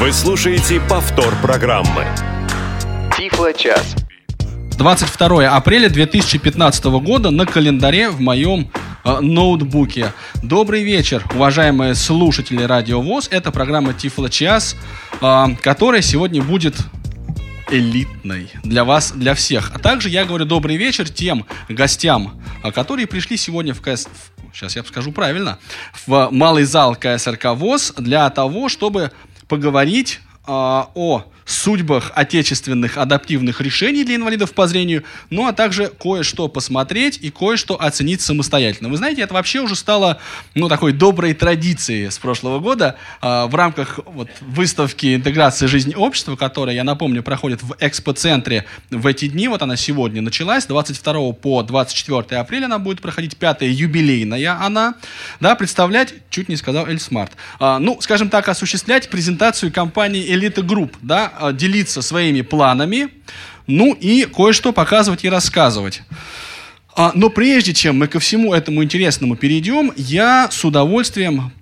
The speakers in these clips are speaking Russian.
Вы слушаете повтор программы. Тифло-час. 22 апреля 2015 года на календаре в моем э, ноутбуке. Добрый вечер, уважаемые слушатели Радио ВОЗ. Это программа Тифло Час, э, которая сегодня будет элитной для вас, для всех. А также я говорю добрый вечер тем гостям, э, которые пришли сегодня в КС... Сейчас я скажу правильно. В малый зал КСРК ВОЗ для того, чтобы поговорить э, о судьбах отечественных адаптивных решений для инвалидов по зрению, ну а также кое-что посмотреть и кое-что оценить самостоятельно. Вы знаете, это вообще уже стало ну, такой доброй традицией с прошлого года э, в рамках вот, выставки интеграции жизни общества, которая, я напомню, проходит в экспоцентре в эти дни. Вот она сегодня началась, 22 по 24 апреля она будет проходить, пятая юбилейная она, да, представлять, чуть не сказал Эльсмарт, э, ну, скажем так, осуществлять презентацию компании Элита Групп, да, делиться своими планами, ну и кое-что показывать и рассказывать. А, но прежде чем мы ко всему этому интересному перейдем, я с удовольствием,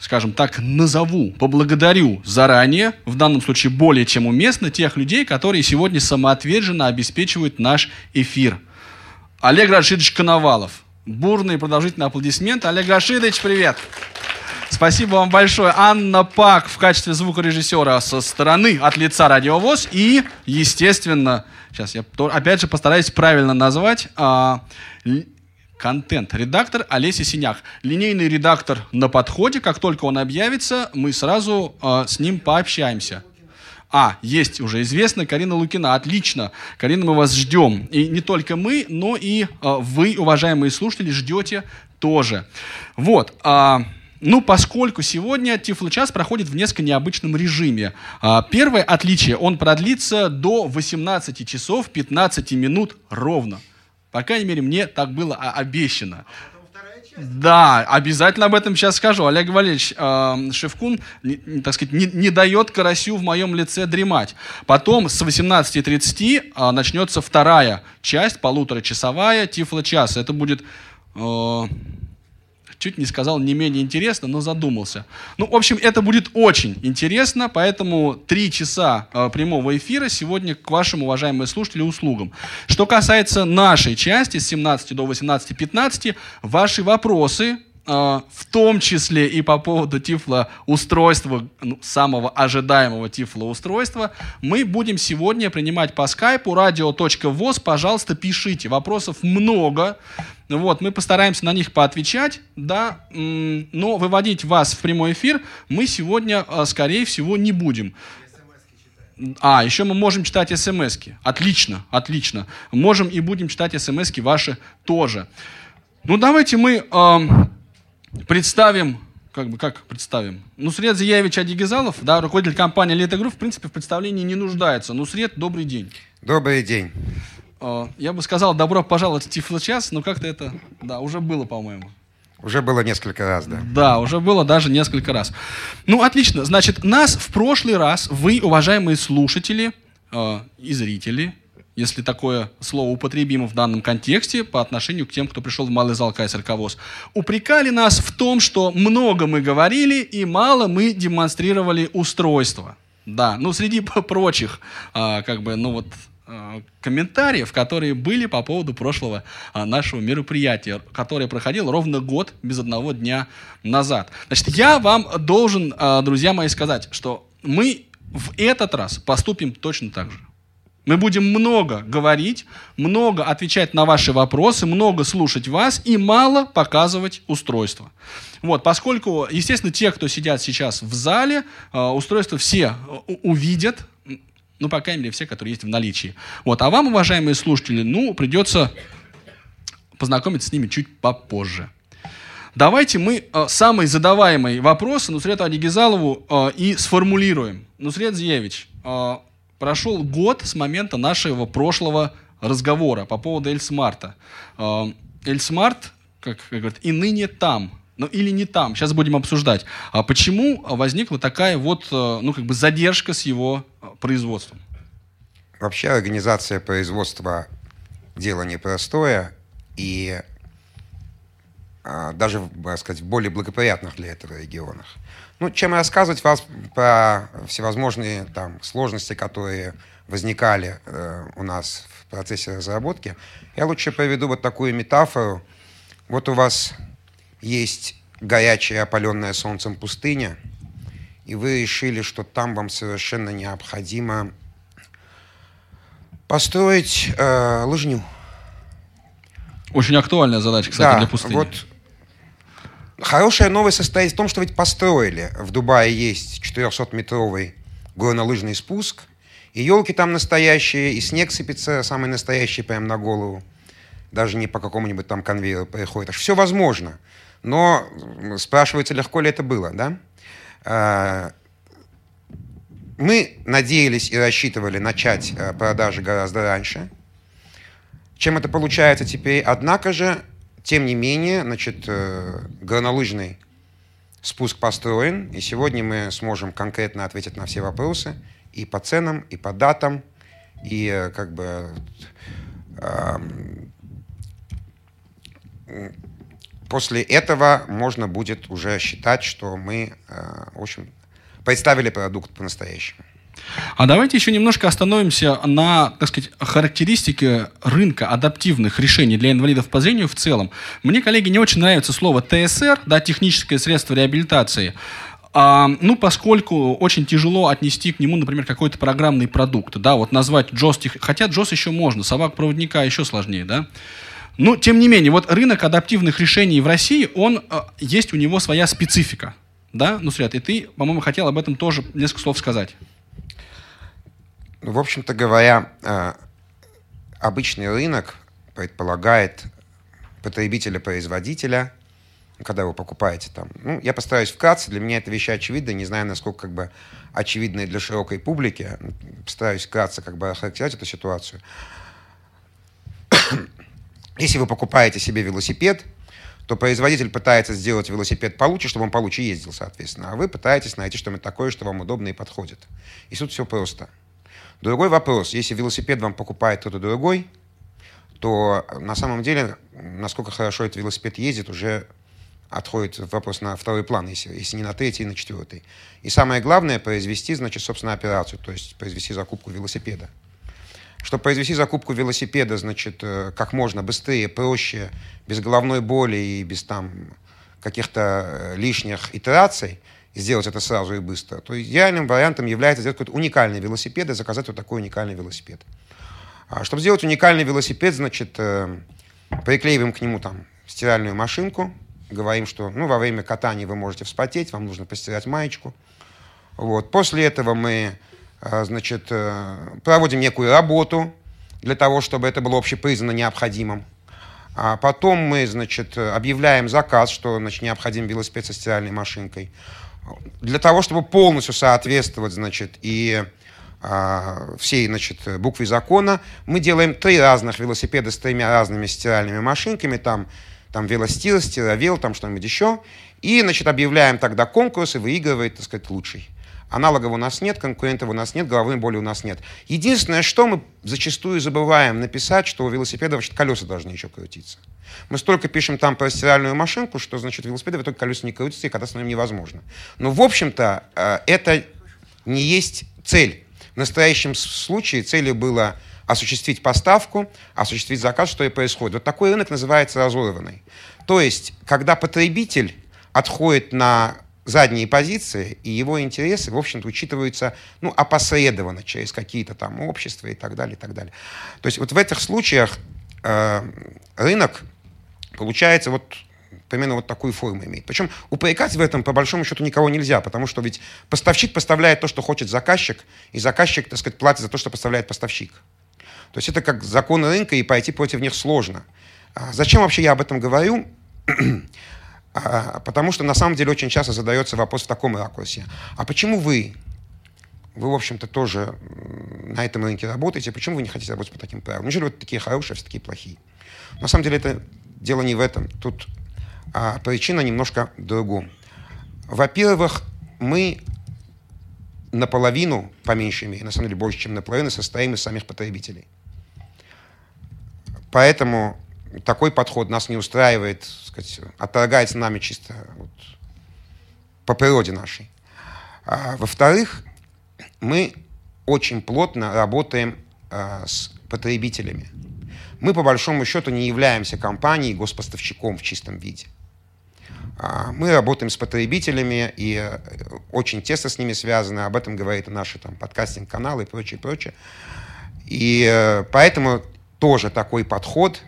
скажем так, назову, поблагодарю заранее, в данном случае более чем уместно, тех людей, которые сегодня самоотверженно обеспечивают наш эфир. Олег Рашидович Коновалов. Бурные продолжительные аплодисменты. Олег Рашидович, привет! Спасибо вам большое. Анна Пак в качестве звукорежиссера со стороны от лица Радиовоз. И, естественно, сейчас я опять же постараюсь правильно назвать, а, контент-редактор Олеся Синяк. Линейный редактор на подходе. Как только он объявится, мы сразу а, с ним пообщаемся. А, есть уже известно, Карина Лукина. Отлично. Карина, мы вас ждем. И не только мы, но и а, вы, уважаемые слушатели, ждете тоже. Вот. А, ну, поскольку сегодня Тифло-час проходит в несколько необычном режиме. А, первое отличие, он продлится до 18 часов 15 минут ровно. По крайней мере, мне так было обещано. Да, обязательно об этом сейчас скажу. Олег Валерьевич э, Шевкун, не, так сказать, не, не дает карасю в моем лице дремать. Потом с 18.30 э, начнется вторая часть, полуторачасовая Тифло-час. Это будет... Э, чуть не сказал не менее интересно, но задумался. Ну, в общем, это будет очень интересно, поэтому три часа э, прямого эфира сегодня к вашим, уважаемые слушатели, услугам. Что касается нашей части с 17 до 18.15, ваши вопросы, в том числе и по поводу тифлоустройства, ну, самого ожидаемого тифлоустройства, мы будем сегодня принимать по скайпу radio.voz. Пожалуйста, пишите. Вопросов много. Вот, мы постараемся на них поотвечать, да, но выводить вас в прямой эфир мы сегодня, а, скорее всего, не будем. А, еще мы можем читать смс -ки. Отлично, отлично. Можем и будем читать смс ваши тоже. Ну, давайте мы Представим, как бы, как представим? Нусрет Зияевич Адигизалов, да, руководитель компании Элита Групп, в принципе, в представлении не нуждается. Нусрет, добрый день. Добрый день. А, я бы сказал, добро пожаловать в Тифло-час, но как-то это, да, уже было, по-моему. Уже было несколько раз, да. Да, уже было даже несколько раз. Ну, отлично. Значит, нас в прошлый раз вы, уважаемые слушатели э, и зрители, если такое слово употребимо в данном контексте по отношению к тем, кто пришел в малый зал КСРК ВОЗ, упрекали нас в том, что много мы говорили и мало мы демонстрировали устройство. Да, ну среди прочих, а, как бы, ну вот, а, комментариев, которые были по поводу прошлого а, нашего мероприятия, которое проходило ровно год без одного дня назад. Значит, я вам должен, а, друзья мои, сказать, что мы в этот раз поступим точно так же. Мы будем много говорить, много отвечать на ваши вопросы, много слушать вас и мало показывать устройство. Вот, поскольку, естественно, те, кто сидят сейчас в зале, э, устройство все э, увидят, ну, по крайней мере, все, которые есть в наличии. Вот, а вам, уважаемые слушатели, ну, придется познакомиться с ними чуть попозже. Давайте мы э, самый задаваемый вопрос Нусрету Адигизалову э, и сформулируем. Нусрет Зиевич, э, Прошел год с момента нашего прошлого разговора по поводу Эльсмарта. А, Эльсмарт, как говорят, и ныне там. Ну или не там, сейчас будем обсуждать. А почему возникла такая вот, э, ну как бы задержка с его э, производством? Вообще организация производства дело непростое, и даже, так сказать, в более благоприятных для этого регионах. Ну, чем рассказывать вас про всевозможные там сложности, которые возникали э, у нас в процессе разработки, я лучше проведу вот такую метафору. Вот у вас есть горячая, опаленная солнцем пустыня, и вы решили, что там вам совершенно необходимо построить э, лыжню. Очень актуальная задача, кстати, да, для пустыни. Вот Хорошая новость состоит в том, что ведь построили. В Дубае есть 400-метровый горнолыжный спуск, и елки там настоящие, и снег сыпется самый настоящий прямо на голову. Даже не по какому-нибудь там конвейеру происходит. Все возможно. Но спрашивается, легко ли это было, да? А, мы надеялись и рассчитывали начать э, продажи гораздо раньше, чем это получается теперь. Однако же тем не менее, значит, э, горнолыжный спуск построен, и сегодня мы сможем конкретно ответить на все вопросы и по ценам, и по датам, и э, как бы э, после этого можно будет уже считать, что мы, в общем, представили продукт по-настоящему. А давайте еще немножко остановимся на, так сказать, характеристике рынка адаптивных решений для инвалидов по зрению в целом. Мне, коллеги, не очень нравится слово ТСР, да, техническое средство реабилитации. А, ну, поскольку очень тяжело отнести к нему, например, какой-то программный продукт, да, вот назвать JOS, хотя JOS еще можно, собак-проводника еще сложнее, да. Но, тем не менее, вот рынок адаптивных решений в России, он, э, есть у него своя специфика, да, ну, Свят, и ты, по-моему, хотел об этом тоже несколько слов сказать. Ну, в общем-то говоря, э, обычный рынок предполагает потребителя-производителя, когда вы покупаете там. Ну, я постараюсь вкратце, для меня это вещи очевидны, не знаю, насколько как бы очевидные для широкой публики. Постараюсь вкратце как бы охарактеризовать эту ситуацию. Если вы покупаете себе велосипед, то производитель пытается сделать велосипед получше, чтобы он получше ездил, соответственно. А вы пытаетесь найти что-нибудь такое, что вам удобно и подходит. И тут все просто. Другой вопрос, если велосипед вам покупает кто-то другой, то на самом деле, насколько хорошо этот велосипед ездит, уже отходит вопрос на второй план, если, если не на третий, на четвертый. И самое главное, произвести, значит, собственно, операцию, то есть произвести закупку велосипеда. Чтобы произвести закупку велосипеда, значит, э, как можно быстрее, проще, без головной боли и без там каких-то э, лишних итераций – сделать это сразу и быстро, то идеальным вариантом является сделать какой-то уникальный велосипед и заказать вот такой уникальный велосипед. А чтобы сделать уникальный велосипед, значит, э, приклеиваем к нему там стиральную машинку, говорим, что ну, во время катания вы можете вспотеть, вам нужно постирать маечку. Вот. После этого мы значит, э, проводим некую работу для того, чтобы это было общепризнано необходимым. А потом мы, значит, объявляем заказ, что значит, необходим велосипед со стиральной машинкой для того, чтобы полностью соответствовать, значит, и а, всей, значит, букве закона, мы делаем три разных велосипеда с тремя разными стиральными машинками, там, там велостил, стировел, там что-нибудь еще, и, значит, объявляем тогда конкурс, и выигрывает, так сказать, лучший. Аналогов у нас нет, конкурентов у нас нет, головной боли у нас нет. Единственное, что мы зачастую забываем написать, что у велосипеда вообще колеса должны еще крутиться. Мы столько пишем там про стиральную машинку, что, значит, велосипеды в итоге колеса не крутятся, и кататься на нем невозможно. Но, в общем-то, э, это не есть цель. В настоящем случае целью было осуществить поставку, осуществить заказ, что и происходит. Вот такой рынок называется разорванный. То есть, когда потребитель отходит на задние позиции, и его интересы, в общем-то, учитываются ну, опосредованно через какие-то там общества и так далее, и так далее. То есть вот в этих случаях э, рынок получается вот примерно вот такую форму имеет. Причем упрекать в этом, по большому счету, никого нельзя, потому что ведь поставщик поставляет то, что хочет заказчик, и заказчик, так сказать, платит за то, что поставляет поставщик. То есть это как законы рынка, и пойти против них сложно. А зачем вообще я об этом говорю? А, потому что на самом деле очень часто задается вопрос в таком ракурсе. А почему вы, вы, в общем-то, тоже на этом рынке работаете, почему вы не хотите работать по таким правилам? Неужели вы такие хорошие, а все такие плохие? На самом деле это дело не в этом. Тут а, причина немножко в другом. Во-первых, мы наполовину, по меньшей мере, на самом деле больше, чем наполовину, состоим из самих потребителей. Поэтому такой подход нас не устраивает, сказать, отторгается нами чисто вот, по природе нашей. А, во-вторых, мы очень плотно работаем а, с потребителями. Мы, по большому счету, не являемся компанией, господставщиком в чистом виде. А, мы работаем с потребителями и э, очень тесно с ними связаны. Об этом говорит и наши там, подкастинг-каналы и прочее, прочее. И э, поэтому тоже такой подход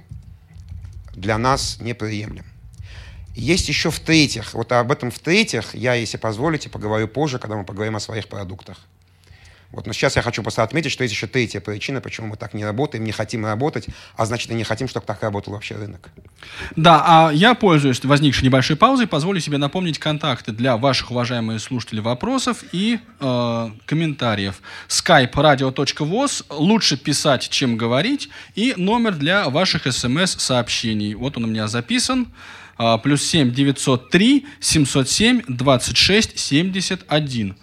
для нас неприемлем. Есть еще в-третьих, вот об этом в-третьих я, если позволите, поговорю позже, когда мы поговорим о своих продуктах. Вот, но сейчас я хочу просто отметить, что есть еще третья причина, почему мы так не работаем, не хотим работать, а значит и не хотим, чтобы так работал вообще рынок. Да, а я, пользуюсь возникшей небольшой паузой, позволю себе напомнить контакты для ваших, уважаемых слушателей, вопросов и э, комментариев. skype radio.voz, лучше писать, чем говорить, и номер для ваших смс-сообщений. Вот он у меня записан. Uh, плюс 7 903 707 26 71.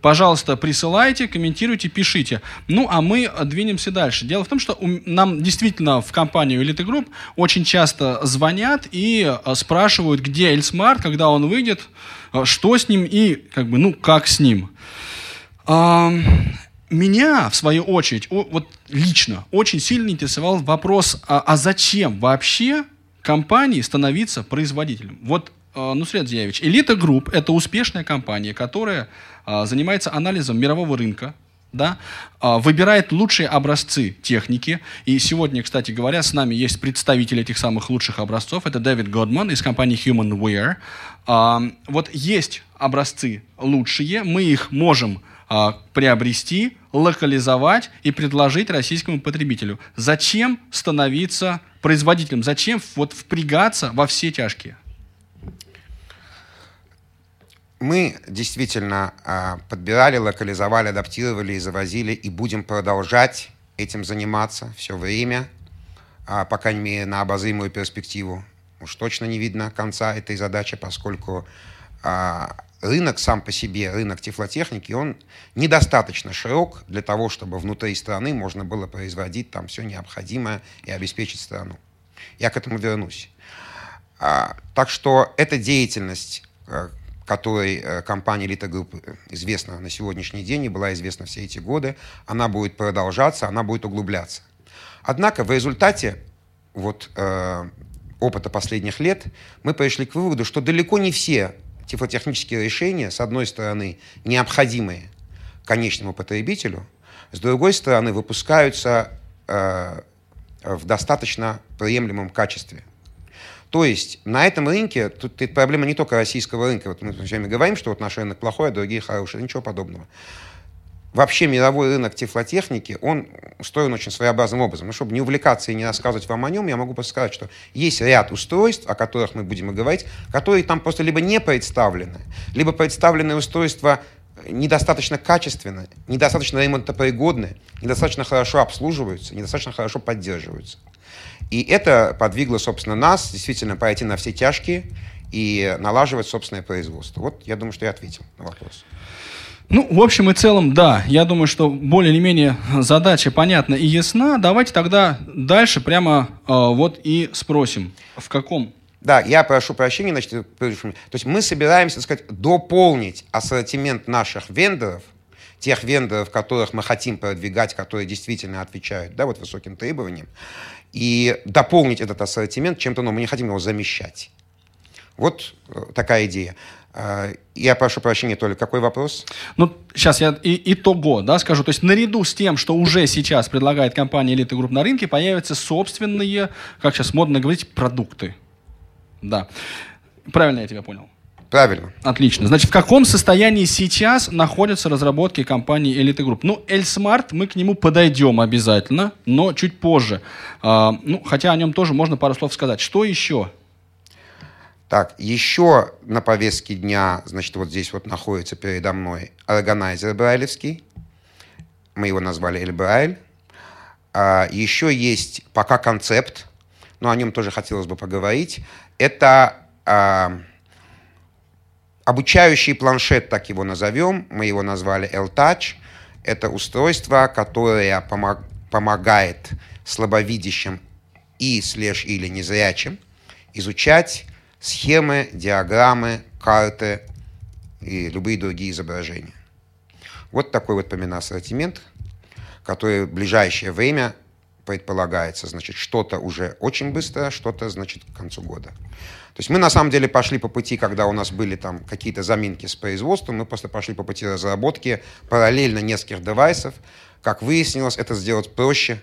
Пожалуйста, присылайте, комментируйте, пишите. Ну, а мы двинемся дальше. Дело в том, что нам действительно в компанию Elite Group очень часто звонят и э, спрашивают, где Эльсмарт, когда он выйдет, э, что с ним и, как бы, ну, как с ним. Меня, в свою очередь, вот лично очень сильно интересовал вопрос, а, а зачем вообще компании становиться производителем? Вот Э, Нусрет Зиявич, Элита Групп – это успешная компания, которая а, занимается анализом мирового рынка, да, а, выбирает лучшие образцы техники. И сегодня, кстати говоря, с нами есть представитель этих самых лучших образцов. Это Дэвид Годман из компании HumanWare. А, вот есть образцы лучшие, мы их можем приобрести, локализовать и предложить российскому потребителю. Зачем становиться производителем? Зачем вот впрягаться во все тяжкие? Мы действительно а, подбирали, локализовали, адаптировали и завозили, и будем продолжать этим заниматься все время, а, по крайней мере, на обозримую перспективу. Уж точно не видно конца этой задачи, поскольку а, рынок сам по себе, рынок тефлотехники, он недостаточно широк для того, чтобы внутри страны можно было производить там все необходимое и обеспечить страну. Я к этому вернусь. Так что эта деятельность которой э, компания Elite Group э, известна на сегодняшний день и была известна все эти годы, она будет продолжаться, она будет углубляться. Однако в результате вот, э, опыта последних лет мы пришли к выводу, что далеко не все тифлотехнические решения, с одной стороны, необходимые конечному потребителю, с другой стороны, выпускаются э, в достаточно приемлемом качестве – то есть на этом рынке, тут это проблема не только российского рынка, вот мы с вами говорим, что вот наш рынок плохой, а другие хорошие, ничего подобного. Вообще мировой рынок тефлотехники, он устроен очень своеобразным образом. Ну, чтобы не увлекаться и не рассказывать вам о нем, я могу просто сказать, что есть ряд устройств, о которых мы будем говорить, которые там просто либо не представлены, либо представлены устройства недостаточно качественные, недостаточно ремонтопригодные, недостаточно хорошо обслуживаются, недостаточно хорошо поддерживаются. И это подвигло, собственно, нас действительно пойти на все тяжкие и налаживать собственное производство. Вот я думаю, что я ответил на вопрос. Ну, в общем и целом, да. Я думаю, что более или менее задача понятна и ясна. Давайте тогда дальше прямо э, вот и спросим, в каком да, я прошу прощения, значит, то есть мы собираемся, так сказать, дополнить ассортимент наших вендоров, тех вендоров, которых мы хотим продвигать, которые действительно отвечают, да, вот высоким требованиям, и дополнить этот ассортимент чем-то новым. Мы не хотим его замещать. Вот э, такая идея. Э, я прошу прощения, Толя, какой вопрос? Ну, сейчас я и, итого, да, скажу. То есть наряду с тем, что уже сейчас предлагает компания Elite Group на рынке, появятся собственные, как сейчас модно говорить, продукты. Да. Правильно я тебя понял? Правильно. Отлично. Значит, в каком состоянии сейчас находятся разработки компании Elite Group? Ну, L-Smart, мы к нему подойдем обязательно, но чуть позже. А, ну, хотя о нем тоже можно пару слов сказать. Что еще? Так, еще на повестке дня, значит, вот здесь вот находится передо мной органайзер брайлевский. Мы его назвали Эльбрайль. А, еще есть пока концепт, но о нем тоже хотелось бы поговорить. Это а, Обучающий планшет, так его назовем, мы его назвали L-Touch. Это устройство, которое помог, помогает слабовидящим и слэш или незрячим изучать схемы, диаграммы, карты и любые другие изображения. Вот такой вот помина ассортимент, который в ближайшее время предполагается, значит, что-то уже очень быстро, что-то, значит, к концу года. То есть мы на самом деле пошли по пути, когда у нас были там какие-то заминки с производством, мы просто пошли по пути разработки параллельно нескольких девайсов. Как выяснилось, это сделать проще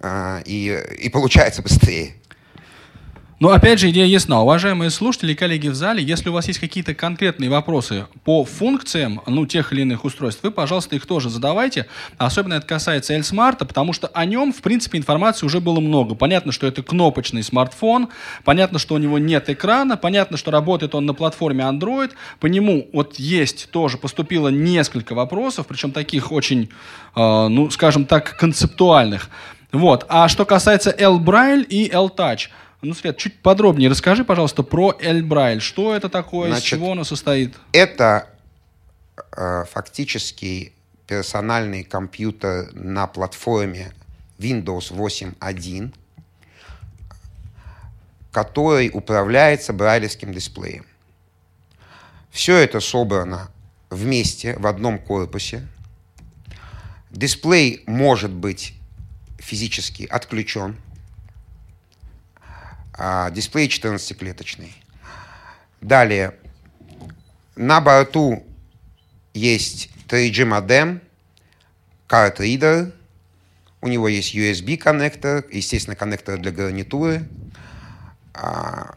э, и, и получается быстрее. Но опять же, идея ясна. Уважаемые слушатели и коллеги в зале, если у вас есть какие-то конкретные вопросы по функциям ну, тех или иных устройств, вы, пожалуйста, их тоже задавайте. Особенно это касается L-Smart, потому что о нем, в принципе, информации уже было много. Понятно, что это кнопочный смартфон, понятно, что у него нет экрана, понятно, что работает он на платформе Android. По нему вот есть тоже, поступило несколько вопросов, причем таких очень, э, ну, скажем так, концептуальных. Вот. А что касается L-Braille и L-Touch – ну, Свет, чуть подробнее расскажи, пожалуйста, про Эльбрайль. Что это такое, Значит, из чего оно состоит? Это э, фактически персональный компьютер на платформе Windows 8.1, который управляется брайлевским дисплеем. Все это собрано вместе в одном корпусе. Дисплей может быть физически отключен – дисплей 14-клеточный. Далее, на борту есть 3G модем, карт у него есть USB коннектор, естественно, коннектор для гарнитуры. А,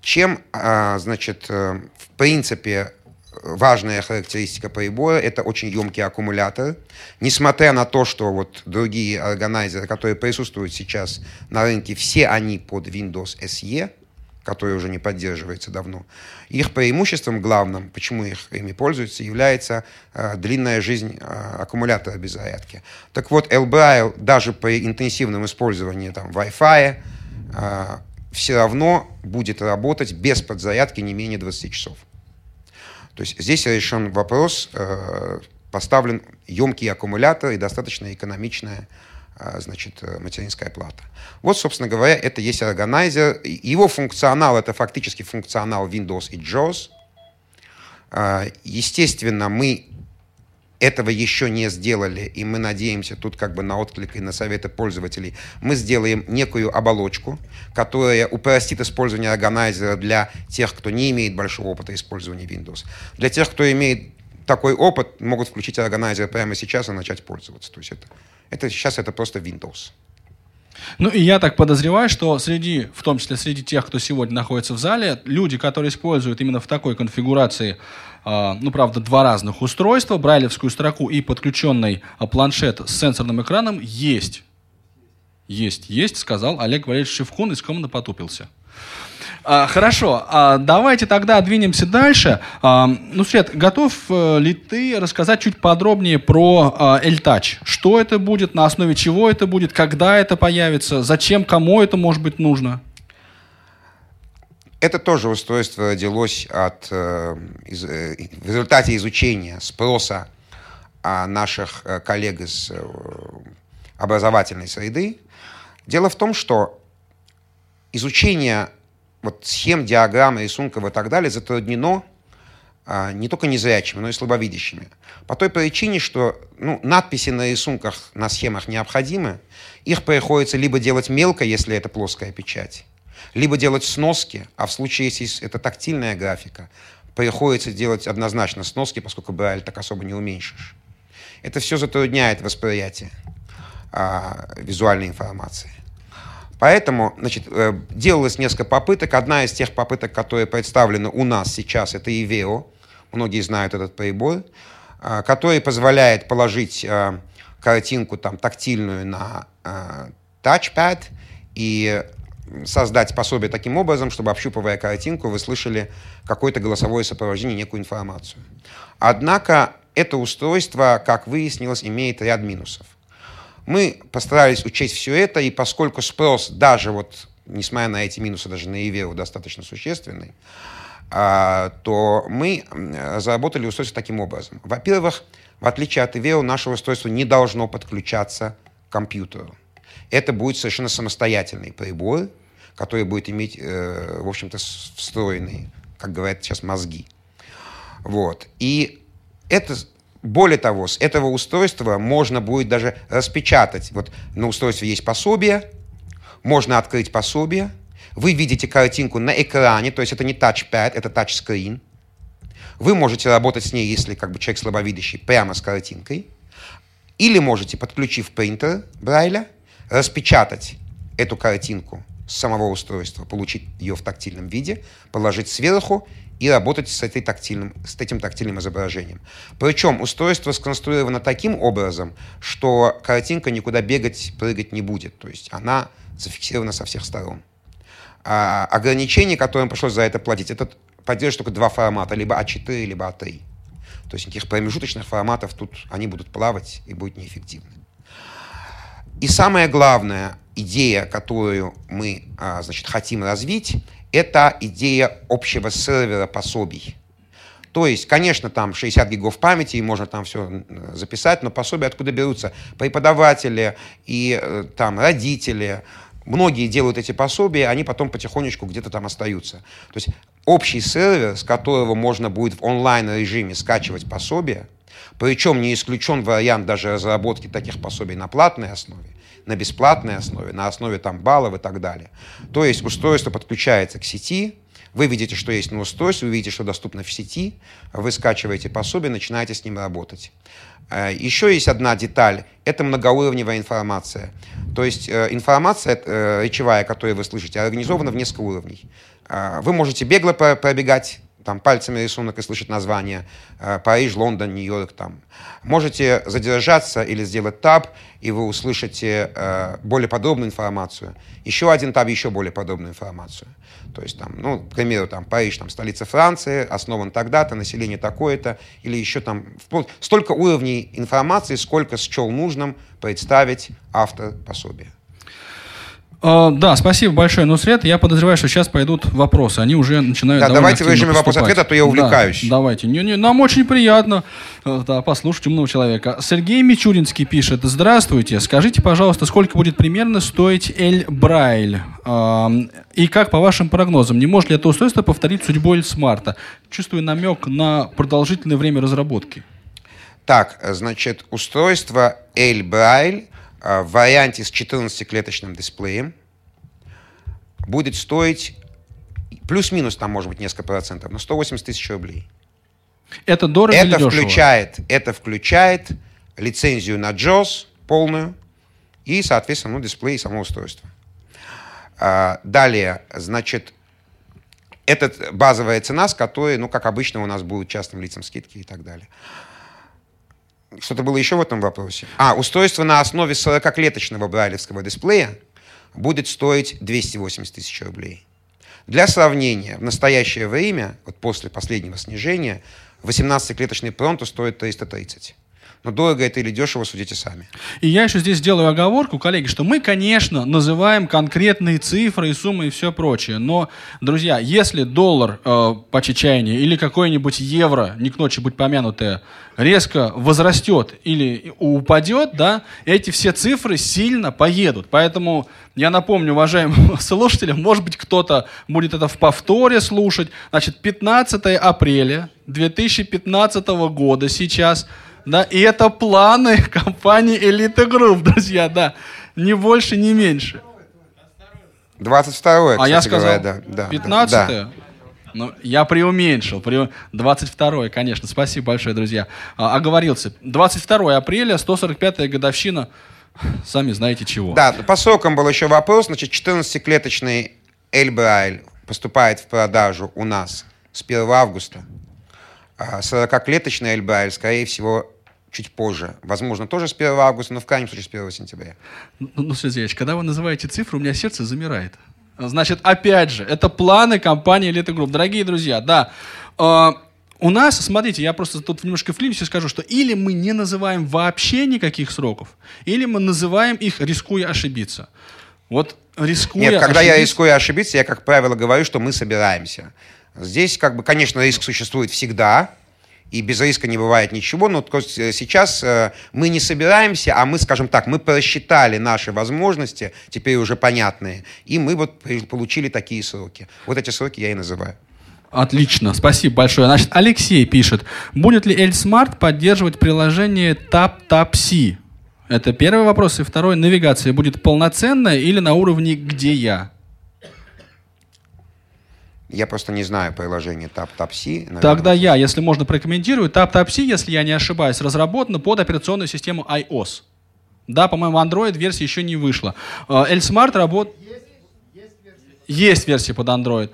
чем, а, значит, э, в принципе, важная характеристика прибора – это очень емкий аккумулятор. Несмотря на то, что вот другие органайзеры, которые присутствуют сейчас на рынке, все они под Windows SE, который уже не поддерживается давно. Их преимуществом главным, почему их ими пользуются, является э, длинная жизнь э, аккумулятора без зарядки. Так вот, LBRL даже при интенсивном использовании там, Wi-Fi э, все равно будет работать без подзарядки не менее 20 часов. То есть здесь решен вопрос, э, поставлен емкий аккумулятор и достаточно экономичная э, значит, э, материнская плата. Вот, собственно говоря, это есть органайзер. Его функционал — это фактически функционал Windows и JAWS. Естественно, мы этого еще не сделали, и мы надеемся тут как бы на отклик и на советы пользователей, мы сделаем некую оболочку, которая упростит использование органайзера для тех, кто не имеет большого опыта использования Windows. Для тех, кто имеет такой опыт, могут включить органайзер прямо сейчас и начать пользоваться. То есть это, это сейчас это просто Windows. Ну и я так подозреваю, что среди, в том числе среди тех, кто сегодня находится в зале, люди, которые используют именно в такой конфигурации, ну правда, два разных устройства, брайлевскую строку и подключенный э, планшет с сенсорным экраном, есть. Есть, есть, сказал Олег Валерьевич Шевкун и скромно потупился. А, хорошо, а, давайте тогда двинемся дальше. А, ну, Свет, готов э, ли ты рассказать чуть подробнее про а, L-Touch? Что это будет, на основе чего это будет, когда это появится, зачем, кому это может быть нужно? Это тоже устройство родилось от, э, из, э, в результате изучения спроса а, наших э, коллег из образовательной среды. Дело в том, что изучение вот схем, диаграмм, рисунков и так далее затруднено а, не только незрячими, но и слабовидящими. По той причине, что ну, надписи на рисунках, на схемах необходимы. Их приходится либо делать мелко, если это плоская печать, либо делать сноски, а в случае, если это тактильная графика, приходится делать однозначно сноски, поскольку Брайль так особо не уменьшишь. Это все затрудняет восприятие а, визуальной информации. Поэтому значит, э, делалось несколько попыток. Одна из тех попыток, которые представлены у нас сейчас, это IVEO. Многие знают этот прибор, э, который позволяет положить э, картинку там, тактильную на тачпад и создать пособие таким образом, чтобы, общупывая картинку, вы слышали какое-то голосовое сопровождение, некую информацию. Однако это устройство, как выяснилось, имеет ряд минусов. Мы постарались учесть все это, и поскольку спрос даже вот, несмотря на эти минусы, даже на Иверу достаточно существенный, а, то мы разработали устройство таким образом. Во-первых, в отличие от Иверу, наше устройство не должно подключаться к компьютеру. Это будет совершенно самостоятельный прибор, который будет иметь, э, в общем-то, встроенные, как говорят сейчас, мозги. Вот. И это более того, с этого устройства можно будет даже распечатать. Вот на устройстве есть пособие, можно открыть пособие, вы видите картинку на экране, то есть это не тачпад, это тачскрин. Вы можете работать с ней, если как бы человек слабовидящий, прямо с картинкой. Или можете, подключив принтер Брайля, распечатать эту картинку с самого устройства, получить ее в тактильном виде, положить сверху и работать с, этой тактильным, с этим тактильным изображением. Причем устройство сконструировано таким образом, что картинка никуда бегать, прыгать не будет. То есть она зафиксирована со всех сторон. А ограничение, которое пришлось за это платить, это поддерживает только два формата, либо А4, либо А3. То есть никаких промежуточных форматов тут они будут плавать и будут неэффективны. И самое главное, идея, которую мы а, значит, хотим развить, это идея общего сервера пособий. То есть, конечно, там 60 гигов памяти, и можно там все записать, но пособия откуда берутся? Преподаватели и э, там родители, многие делают эти пособия, они потом потихонечку где-то там остаются. То есть общий сервер, с которого можно будет в онлайн-режиме скачивать пособия, причем не исключен вариант даже разработки таких пособий на платной основе, на бесплатной основе, на основе там баллов и так далее. То есть устройство подключается к сети, вы видите, что есть на устройстве, вы видите, что доступно в сети, вы скачиваете пособие, начинаете с ним работать. Э, Еще есть одна деталь, это многоуровневая информация. То есть э, информация э, речевая, которую вы слышите, организована в несколько уровней. Вы можете бегло пробегать там пальцами рисунок и слышать название э, Париж, Лондон, Нью-Йорк там. Можете задержаться или сделать таб, и вы услышите э, более подробную информацию. Еще один таб, еще более подробную информацию. То есть там, ну, к примеру, там Париж, там столица Франции, основан тогда-то, население такое-то, или еще там столько уровней информации, сколько счел нужным представить автор пособия. Uh, да, спасибо большое, Нусред. Я подозреваю, что сейчас пойдут вопросы. Они уже начинают Да, давайте в режиме вопрос-ответа, а то я увлекаюсь. Да, давайте. Не, не, нам очень приятно э, да, послушать умного человека. Сергей Мичуринский пишет. Здравствуйте. Скажите, пожалуйста, сколько будет примерно стоить Эль Брайль? Uh, и как, по вашим прогнозам, не может ли это устройство повторить судьбу Эль Смарта? Чувствую намек на продолжительное время разработки. Так, значит, устройство Эль Брайль а, в варианте с 14-клеточным дисплеем будет стоить плюс-минус там может быть несколько процентов, но 180 тысяч рублей. Это дорого это или включает, дешево? Это включает лицензию на JOS полную и, соответственно, ну, дисплей и само устройство. А, далее, значит, это базовая цена, с которой, ну, как обычно, у нас будут частным лицам скидки и так далее. Что-то было еще в этом вопросе? А, устройство на основе 40-клеточного брайлевского дисплея будет стоить 280 тысяч рублей. Для сравнения, в настоящее время, вот после последнего снижения, 18-клеточный Пронто стоит 330. Но дорого это или дешево, судите сами. И я еще здесь делаю оговорку, коллеги, что мы, конечно, называем конкретные цифры и суммы и все прочее. Но, друзья, если доллар э, по чечаянию или какой-нибудь евро, не к ночи будь помянутое, резко возрастет или упадет, да, эти все цифры сильно поедут. Поэтому я напомню, уважаемым слушателям, может быть, кто-то будет это в повторе слушать. Значит, 15 апреля 2015 года сейчас – да, и это планы компании Elite Group, друзья, да. Не больше, не меньше. 22-е, А я сказал, говоря, да, 15 да. Ну, я преуменьшил. 22 конечно. Спасибо большое, друзья. А, оговорился. 22 апреля, 145-я годовщина, сами знаете чего. Да, по срокам был еще вопрос. Значит, 14-клеточный Эльбрайль поступает в продажу у нас с 1 августа. 40-клеточный а Эльбрайль, скорее всего, чуть позже. Возможно, тоже с 1 августа, но в крайнем случае с 1 сентября. Ну, ну Сергеевич, когда вы называете цифру, у меня сердце замирает. Значит, опять же, это планы компании Elite Group. Дорогие друзья, да, э, у нас, смотрите, я просто тут немножко в климсе скажу, что или мы не называем вообще никаких сроков, или мы называем их, рискуя ошибиться. Вот рискуя Нет, когда ошибиться... я рискую ошибиться, я, как правило, говорю, что мы собираемся. Здесь, как бы, конечно, риск существует всегда, и без риска не бывает ничего. Но сейчас э, мы не собираемся, а мы, скажем так, мы просчитали наши возможности, теперь уже понятные, и мы вот получили такие сроки. Вот эти сроки я и называю. Отлично, спасибо большое. Значит, Алексей пишет, будет ли L-Smart поддерживать приложение TapTapSee? Это первый вопрос. И второй, навигация будет полноценная или на уровне «Где я»? Я просто не знаю приложение TapTapSee. Тогда я, если можно, прокомментирую. TapTapSee, если я не ошибаюсь, разработана под операционную систему iOS. Да, по-моему, Android версия еще не вышла. L-Smart работает... Есть, есть, есть версия под Android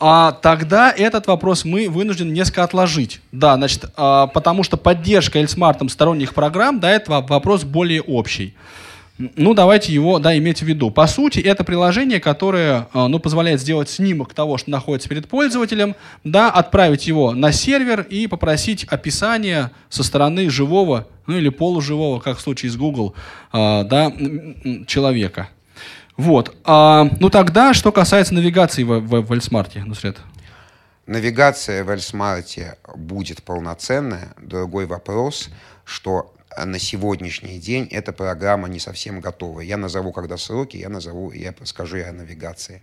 а тогда этот вопрос мы вынуждены несколько отложить. Да, значит, а, потому что поддержка Эльсмартом сторонних программ, да, это вопрос более общий. Ну, давайте его, да, иметь в виду. По сути, это приложение, которое, а, ну, позволяет сделать снимок того, что находится перед пользователем, да, отправить его на сервер и попросить описание со стороны живого, ну, или полуживого, как в случае с Google, а, да, человека. Вот. А, ну тогда, что касается навигации в, в, в Эльсмарте, Нусред? Навигация в Эльсмарте будет полноценная. Другой вопрос, что на сегодняшний день эта программа не совсем готова. Я назову, когда сроки, я назову, я скажу о навигации.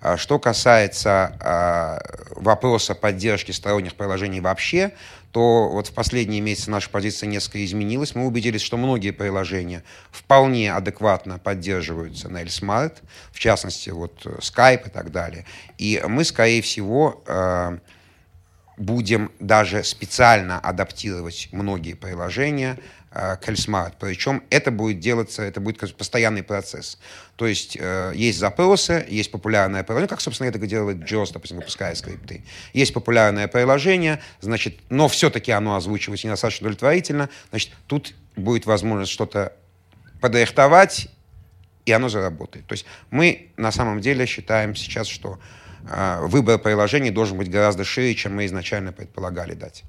А что касается а, вопроса поддержки сторонних приложений вообще, то вот в последние месяцы наша позиция несколько изменилась. Мы убедились, что многие приложения вполне адекватно поддерживаются на L-Smart, в частности, вот Skype и так далее. И мы, скорее всего, а, будем даже специально адаптировать многие приложения Э, Кальсмарт. Причем это будет делаться, это будет постоянный процесс. То есть э, есть запросы, есть популярное приложение, как, собственно, это делает JOS, допустим, выпуская скрипты. Есть популярное приложение, значит, но все-таки оно озвучивается недостаточно удовлетворительно, значит, тут будет возможность что-то подрихтовать, и оно заработает. То есть мы на самом деле считаем сейчас, что выбор приложений должен быть гораздо шире, чем мы изначально предполагали дать.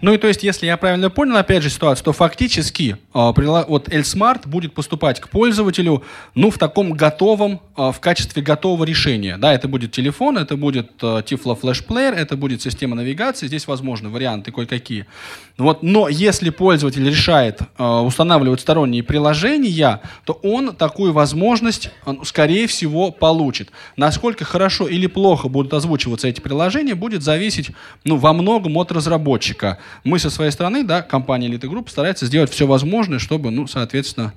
Ну и то есть, если я правильно понял, опять же, ситуацию, то фактически э, вот L-Smart будет поступать к пользователю, ну, в таком готовом, э, в качестве готового решения. Да, это будет телефон, это будет э, Tiflo Flash Player, это будет система навигации, здесь возможны варианты кое-какие. Вот, но если пользователь решает э, устанавливать сторонние приложения, то он такую возможность, скорее всего, получит. Насколько хорошо или плохо будут озвучиваться эти приложения, будет зависеть, ну, во многом от разработчика разработчика. Мы со своей стороны, да, компания Elite Group старается сделать все возможное, чтобы, ну, соответственно,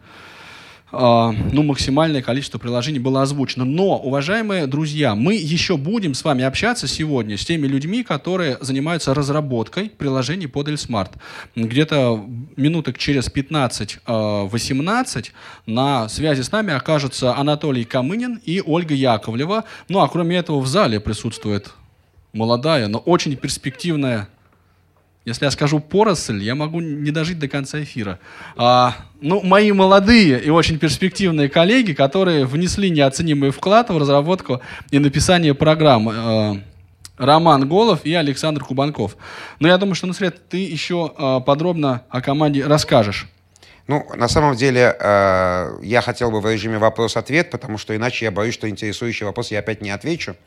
Uh, ну, максимальное количество приложений было озвучено. Но, уважаемые друзья, мы еще будем с вами общаться сегодня с теми людьми, которые занимаются разработкой приложений под Эльсмарт. Где-то минуток через 15-18 uh, на связи с нами окажутся Анатолий Камынин и Ольга Яковлева. Ну, а кроме этого в зале присутствует молодая, но очень перспективная если я скажу поросль, я могу не дожить до конца эфира. А, ну, мои молодые и очень перспективные коллеги, которые внесли неоценимый вклад в разработку и написание программ. А, Роман Голов и Александр Кубанков. Но я думаю, что, Нусред, ты еще а, подробно о команде расскажешь. Ну, на самом деле, э, я хотел бы в режиме вопрос-ответ, потому что иначе я боюсь, что интересующий вопрос я опять не отвечу.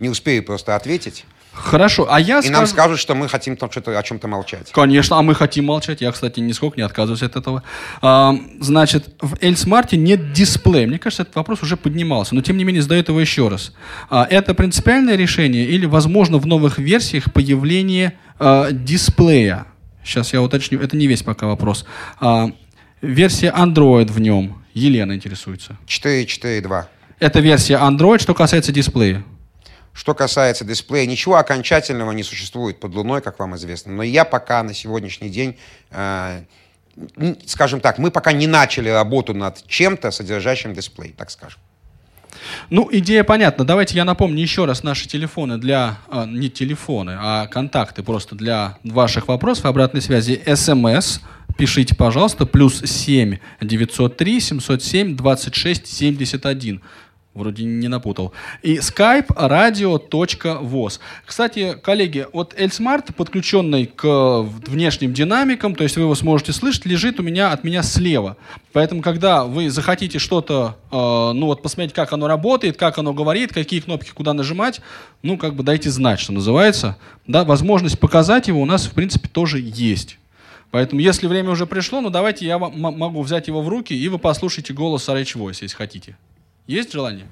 Не успею просто ответить. Хорошо, а я И скажу... нам скажут, что мы хотим там что-то о чем-то молчать. Конечно, а мы хотим молчать. Я, кстати, нисколько не отказываюсь от этого. А, значит, в Эльсмарте нет дисплея. Мне кажется, этот вопрос уже поднимался, но тем не менее задают его еще раз. А, это принципиальное решение или, возможно, в новых версиях появление а, дисплея? Сейчас я уточню. Это не весь пока вопрос. А, версия Android в нем. Елена интересуется. 4.4.2. Это версия Android, что касается дисплея. Что касается дисплея, ничего окончательного не существует под Луной, как вам известно. Но я пока на сегодняшний день, э, скажем так, мы пока не начали работу над чем-то, содержащим дисплей, так скажем. Ну, идея понятна. Давайте я напомню еще раз наши телефоны для... А, не телефоны, а контакты просто для ваших вопросов, обратной связи. СМС пишите, пожалуйста, плюс 7 903 707 26 71. Вроде не напутал. И skype radio.voz. Кстати, коллеги, вот Эльсмарт, подключенный к внешним динамикам, то есть вы его сможете слышать, лежит у меня от меня слева. Поэтому, когда вы захотите что-то, э, ну вот посмотреть, как оно работает, как оно говорит, какие кнопки куда нажимать, ну как бы дайте знать, что называется. Да, возможность показать его у нас, в принципе, тоже есть. Поэтому, если время уже пришло, ну давайте я вам могу взять его в руки, и вы послушаете голос RH Voice, если хотите. Есть желание?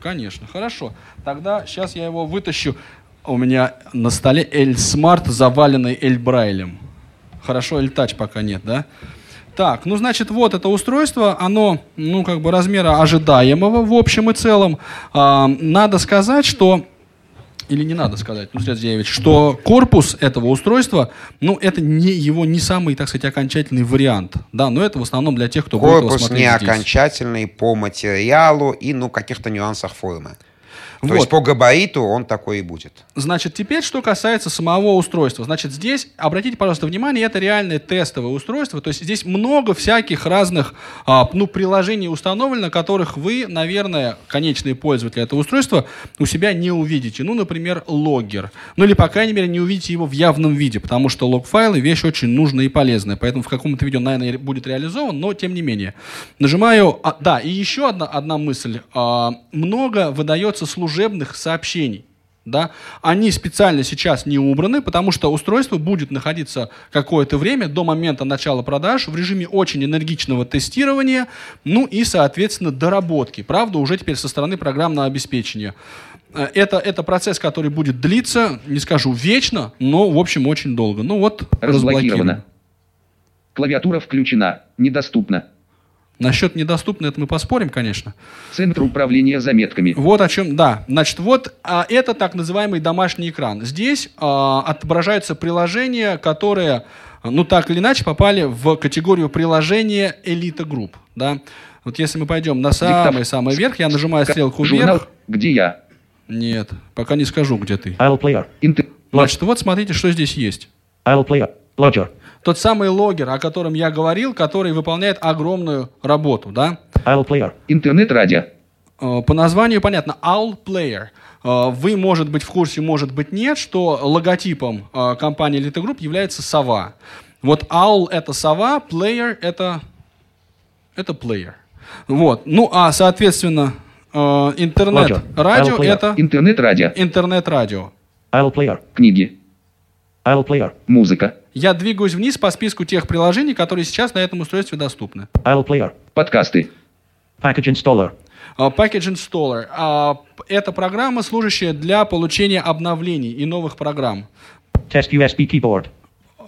Конечно, хорошо. Тогда сейчас я его вытащу. У меня на столе L Smart, заваленный L Брайлем. Хорошо, L Touch пока нет, да? Так, ну, значит, вот это устройство, оно, ну, как бы размера ожидаемого в общем и целом. А, надо сказать, что или не надо сказать, ну, Зеевич, что корпус этого устройства, ну, это не его не самый, так сказать, окончательный вариант. Да, но это в основном для тех, кто корпус будет его смотреть не здесь. окончательный по материалу и, ну, каких-то нюансах формы. То Вот. есть по габариту он такой и будет. Значит, теперь что касается самого устройства. Значит, здесь, обратите, пожалуйста, внимание, это реальное тестовое устройство. То есть здесь много всяких разных а, ну, приложений установлено, которых вы, наверное, конечные пользователи этого устройства, у себя не увидите. Ну, например, логгер. Ну, или, по крайней мере, не увидите его в явном виде, потому что лог-файлы — вещь очень нужная и полезная. Поэтому в каком-то видео, наверное, будет реализован, но тем не менее. Нажимаю... а, да, и еще одна, одна мысль. А, много выдается служебных сообщений. Да? Они специально сейчас не убраны, потому что устройство будет находиться какое-то время до момента начала продаж в режиме очень энергичного тестирования, ну и, соответственно, доработки. Правда, уже теперь со стороны программного обеспечения. Э, Это, это процесс, который будет длиться, не скажу вечно, но, в общем, очень долго. Ну вот, разблокировано. Разблокировано. Клавиатура включена. Недоступна. Насчет недоступно, это мы поспорим, конечно. Центр управления заметками. Вот о чем, да. Значит, вот а, это так называемый домашний экран. Здесь а, отображаются приложения, которые, ну так или иначе, попали в категорию приложения элита групп. Да? Вот если мы пойдем на самый-самый верх, я нажимаю стрелку Журнал вверх. «Где я?» Нет, пока не скажу, где ты. I'll player. Значит, вот смотрите, что здесь есть. I'll player. Logger. Тот самый логер, о котором я говорил, который выполняет огромную работу, да? I'll player. Интернет-радио. Э, По названию понятно, Owl Player. Э, Вы, может быть, в курсе, может быть, нет, что логотипом э, компании Elite Group является сова. Вот Owl — это сова, Player — это, это Player. Вот. Ну, а, соответственно, интернет-радио — Owl это Интернет-радио. интернет-радио. I'll player. Книги. I'll player. Музыка. Я двигаюсь вниз по списку тех приложений, которые сейчас на этом устройстве доступны. I'll player. Подкасты. Package installer. А, Package Installer. А, Это программа, служащая для получения обновлений и новых программ. Test USB keyboard.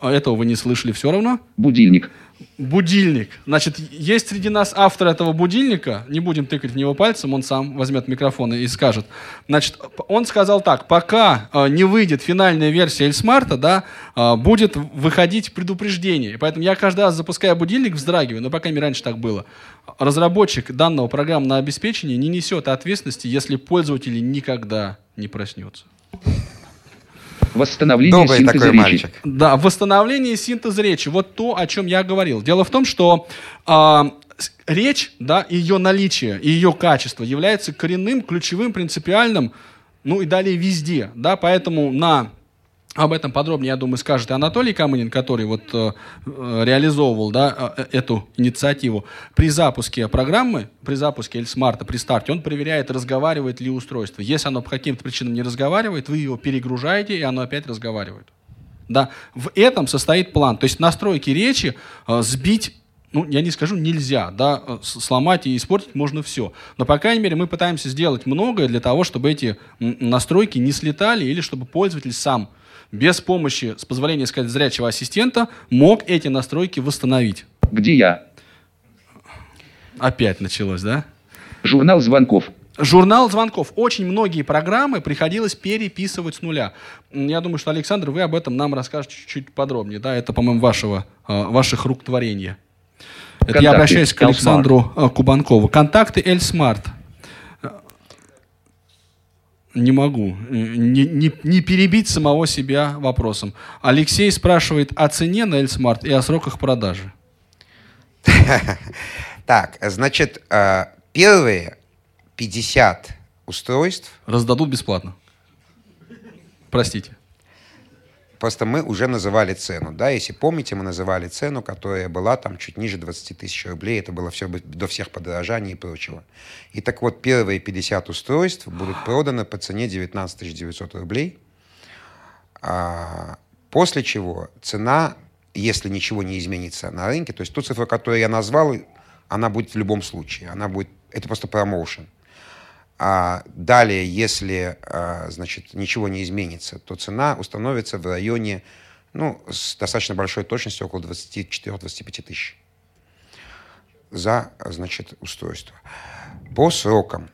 А Этого вы не слышали все равно. Будильник. Будильник. Значит, есть среди нас автор этого будильника. Не будем тыкать в него пальцем, он сам возьмет микрофон и скажет. Значит, он сказал так: пока э, не выйдет финальная версия Эльсмарта, да, э, будет выходить предупреждение. Поэтому я каждый раз запуская будильник, вздрагиваю, но пока не раньше так было. Разработчик данного программного обеспечения не несет ответственности, если пользователь никогда не проснется. Восстановление Добрый синтеза такой речи. мальчик. Да, восстановление и синтез речи. Вот то, о чем я говорил. Дело в том, что с- речь, да, ее наличие, и ее качество является коренным, ключевым, принципиальным, ну и далее везде. Да, поэтому на об этом подробнее, я думаю, скажет и Анатолий Камынин, который вот э, э, реализовывал да, э, эту инициативу. При запуске программы, при запуске Эльсмарта, при старте, он проверяет, разговаривает ли устройство. Если оно по каким-то причинам не разговаривает, вы его перегружаете, и оно опять разговаривает. Да, в этом состоит план. То есть настройки речи э, сбить, ну, я не скажу нельзя, да, э, сломать и испортить можно все. Но, по крайней мере, мы пытаемся сделать многое для того, чтобы эти настройки не слетали или чтобы пользователь сам без помощи, с позволения сказать, зрячего ассистента мог эти настройки восстановить. Где я? Опять началось, да? Журнал звонков. Журнал звонков. Очень многие программы приходилось переписывать с нуля. Я думаю, что, Александр, вы об этом нам расскажете чуть-чуть подробнее. Да, это, по-моему, вашего, э, ваших рук творения. Это я обращаюсь к. Александру э, Кубанкову. Контакты ElSmart. Не могу. Э, Не, не- не перебить самого себя вопросом. Алексей спрашивает о цене на ElSmart и о сроках продажи. Так, значит, э, первые 50 устройств. Раздадут бесплатно. Простите. Просто мы уже называли цену. Да? Если помните, мы называли цену, которая была там чуть ниже 20 тысяч рублей. Это было все до всех подорожаний и прочего. И так вот, первые 50 устройств будут проданы по цене 19 900 рублей. А, после чего цена, если ничего не изменится на рынке, то есть ту цифру, которую я назвал, она будет в любом случае. Она будет, это просто промоушен. А далее, если а, значит, ничего не изменится, то цена установится в районе ну, с достаточно большой точностью, около 24-25 тысяч за значит, устройство. По срокам,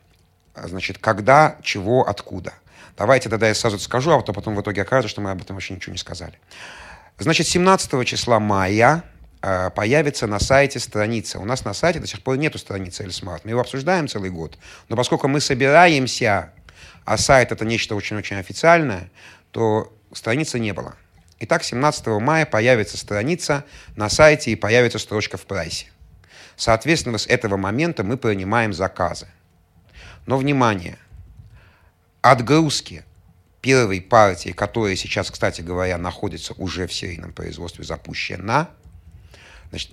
значит, когда, чего, откуда. Давайте тогда я сразу скажу, а то потом в итоге окажется, что мы об этом вообще ничего не сказали. Значит, 17 числа мая появится на сайте страница. У нас на сайте до сих пор нету страницы Эльсмарт. Мы его обсуждаем целый год. Но поскольку мы собираемся, а сайт это нечто очень-очень официальное, то страницы не было. Итак, 17 мая появится страница на сайте и появится строчка в прайсе. Соответственно, с этого момента мы принимаем заказы. Но, внимание, отгрузки первой партии, которая сейчас, кстати говоря, находится уже в серийном производстве, запущена – Значит,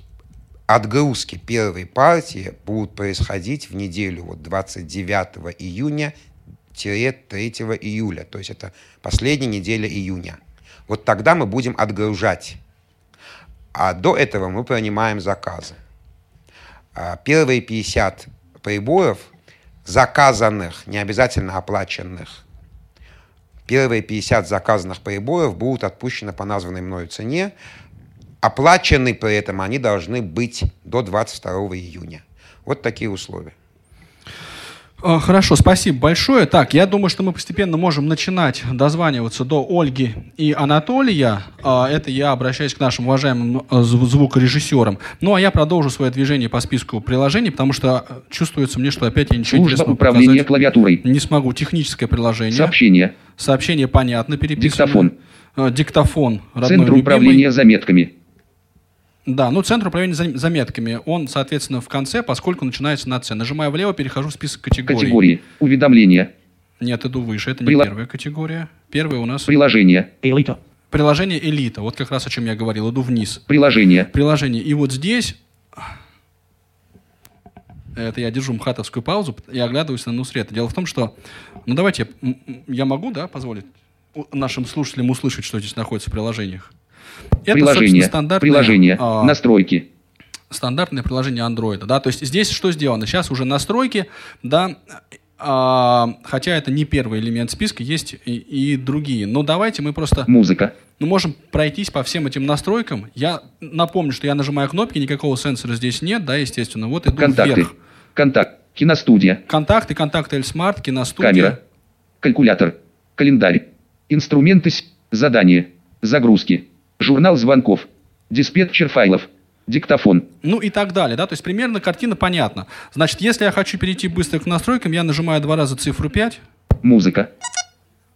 отгрузки первой партии будут происходить в неделю вот 29 июня 3 июля. То есть это последняя неделя июня. Вот тогда мы будем отгружать. А до этого мы принимаем заказы. А первые 50 приборов, заказанных, не обязательно оплаченных, первые 50 заказанных приборов будут отпущены по названной мною цене. Оплачены при этом они должны быть до 22 июня. Вот такие условия. А, хорошо, спасибо большое. Так, я думаю, что мы постепенно можем начинать дозваниваться до Ольги и Анатолия. А, это я обращаюсь к нашим уважаемым э, звукорежиссерам. Ну, а я продолжу свое движение по списку приложений, потому что э, чувствуется мне, что опять я ничего Служба интересного управления показать клавиатурой. не смогу. Техническое приложение. Сообщение. Сообщение понятно, переписано. Диктофон. Э, Диктофон. родной, Центр любимый. управления заметками. Да, ну центр управления зам- заметками, он, соответственно, в конце, поскольку начинается на С. Нажимаю влево, перехожу в список категорий. Категории. Уведомления. Нет, иду выше, это не Прила- первая категория. Первая у нас Приложение. Elita. приложение элита. Вот как раз о чем я говорил. Иду вниз. Приложение. Приложение. И вот здесь... Это я держу мхатовскую паузу и оглядываюсь на Нусрета. Дело в том, что... Ну, давайте, я могу, да, позволить нашим слушателям услышать, что здесь находится в приложениях? Это, Приложение. стандартное, Приложение. а, Настройки. стандартное приложение Android, да, то есть здесь что сделано? Сейчас уже настройки, да, а, хотя это не первый элемент списка, есть и, и другие. Но давайте мы просто, Музыка. ну, можем пройтись по всем этим настройкам. Я напомню, что я нажимаю кнопки, никакого сенсора здесь нет, да, естественно. Вот иду Контакты. вверх. Контакт. Киностудия. Контакты, контакты L-Smart, киностудия. Камера. Калькулятор. Календарь. Инструменты. Задание. Загрузки. Журнал звонков. Диспетчер файлов. Диктофон. Ну и так далее, да, то есть примерно картина понятна. Значит, если я хочу перейти быстро к настройкам, я нажимаю два раза цифру 5, Музыка.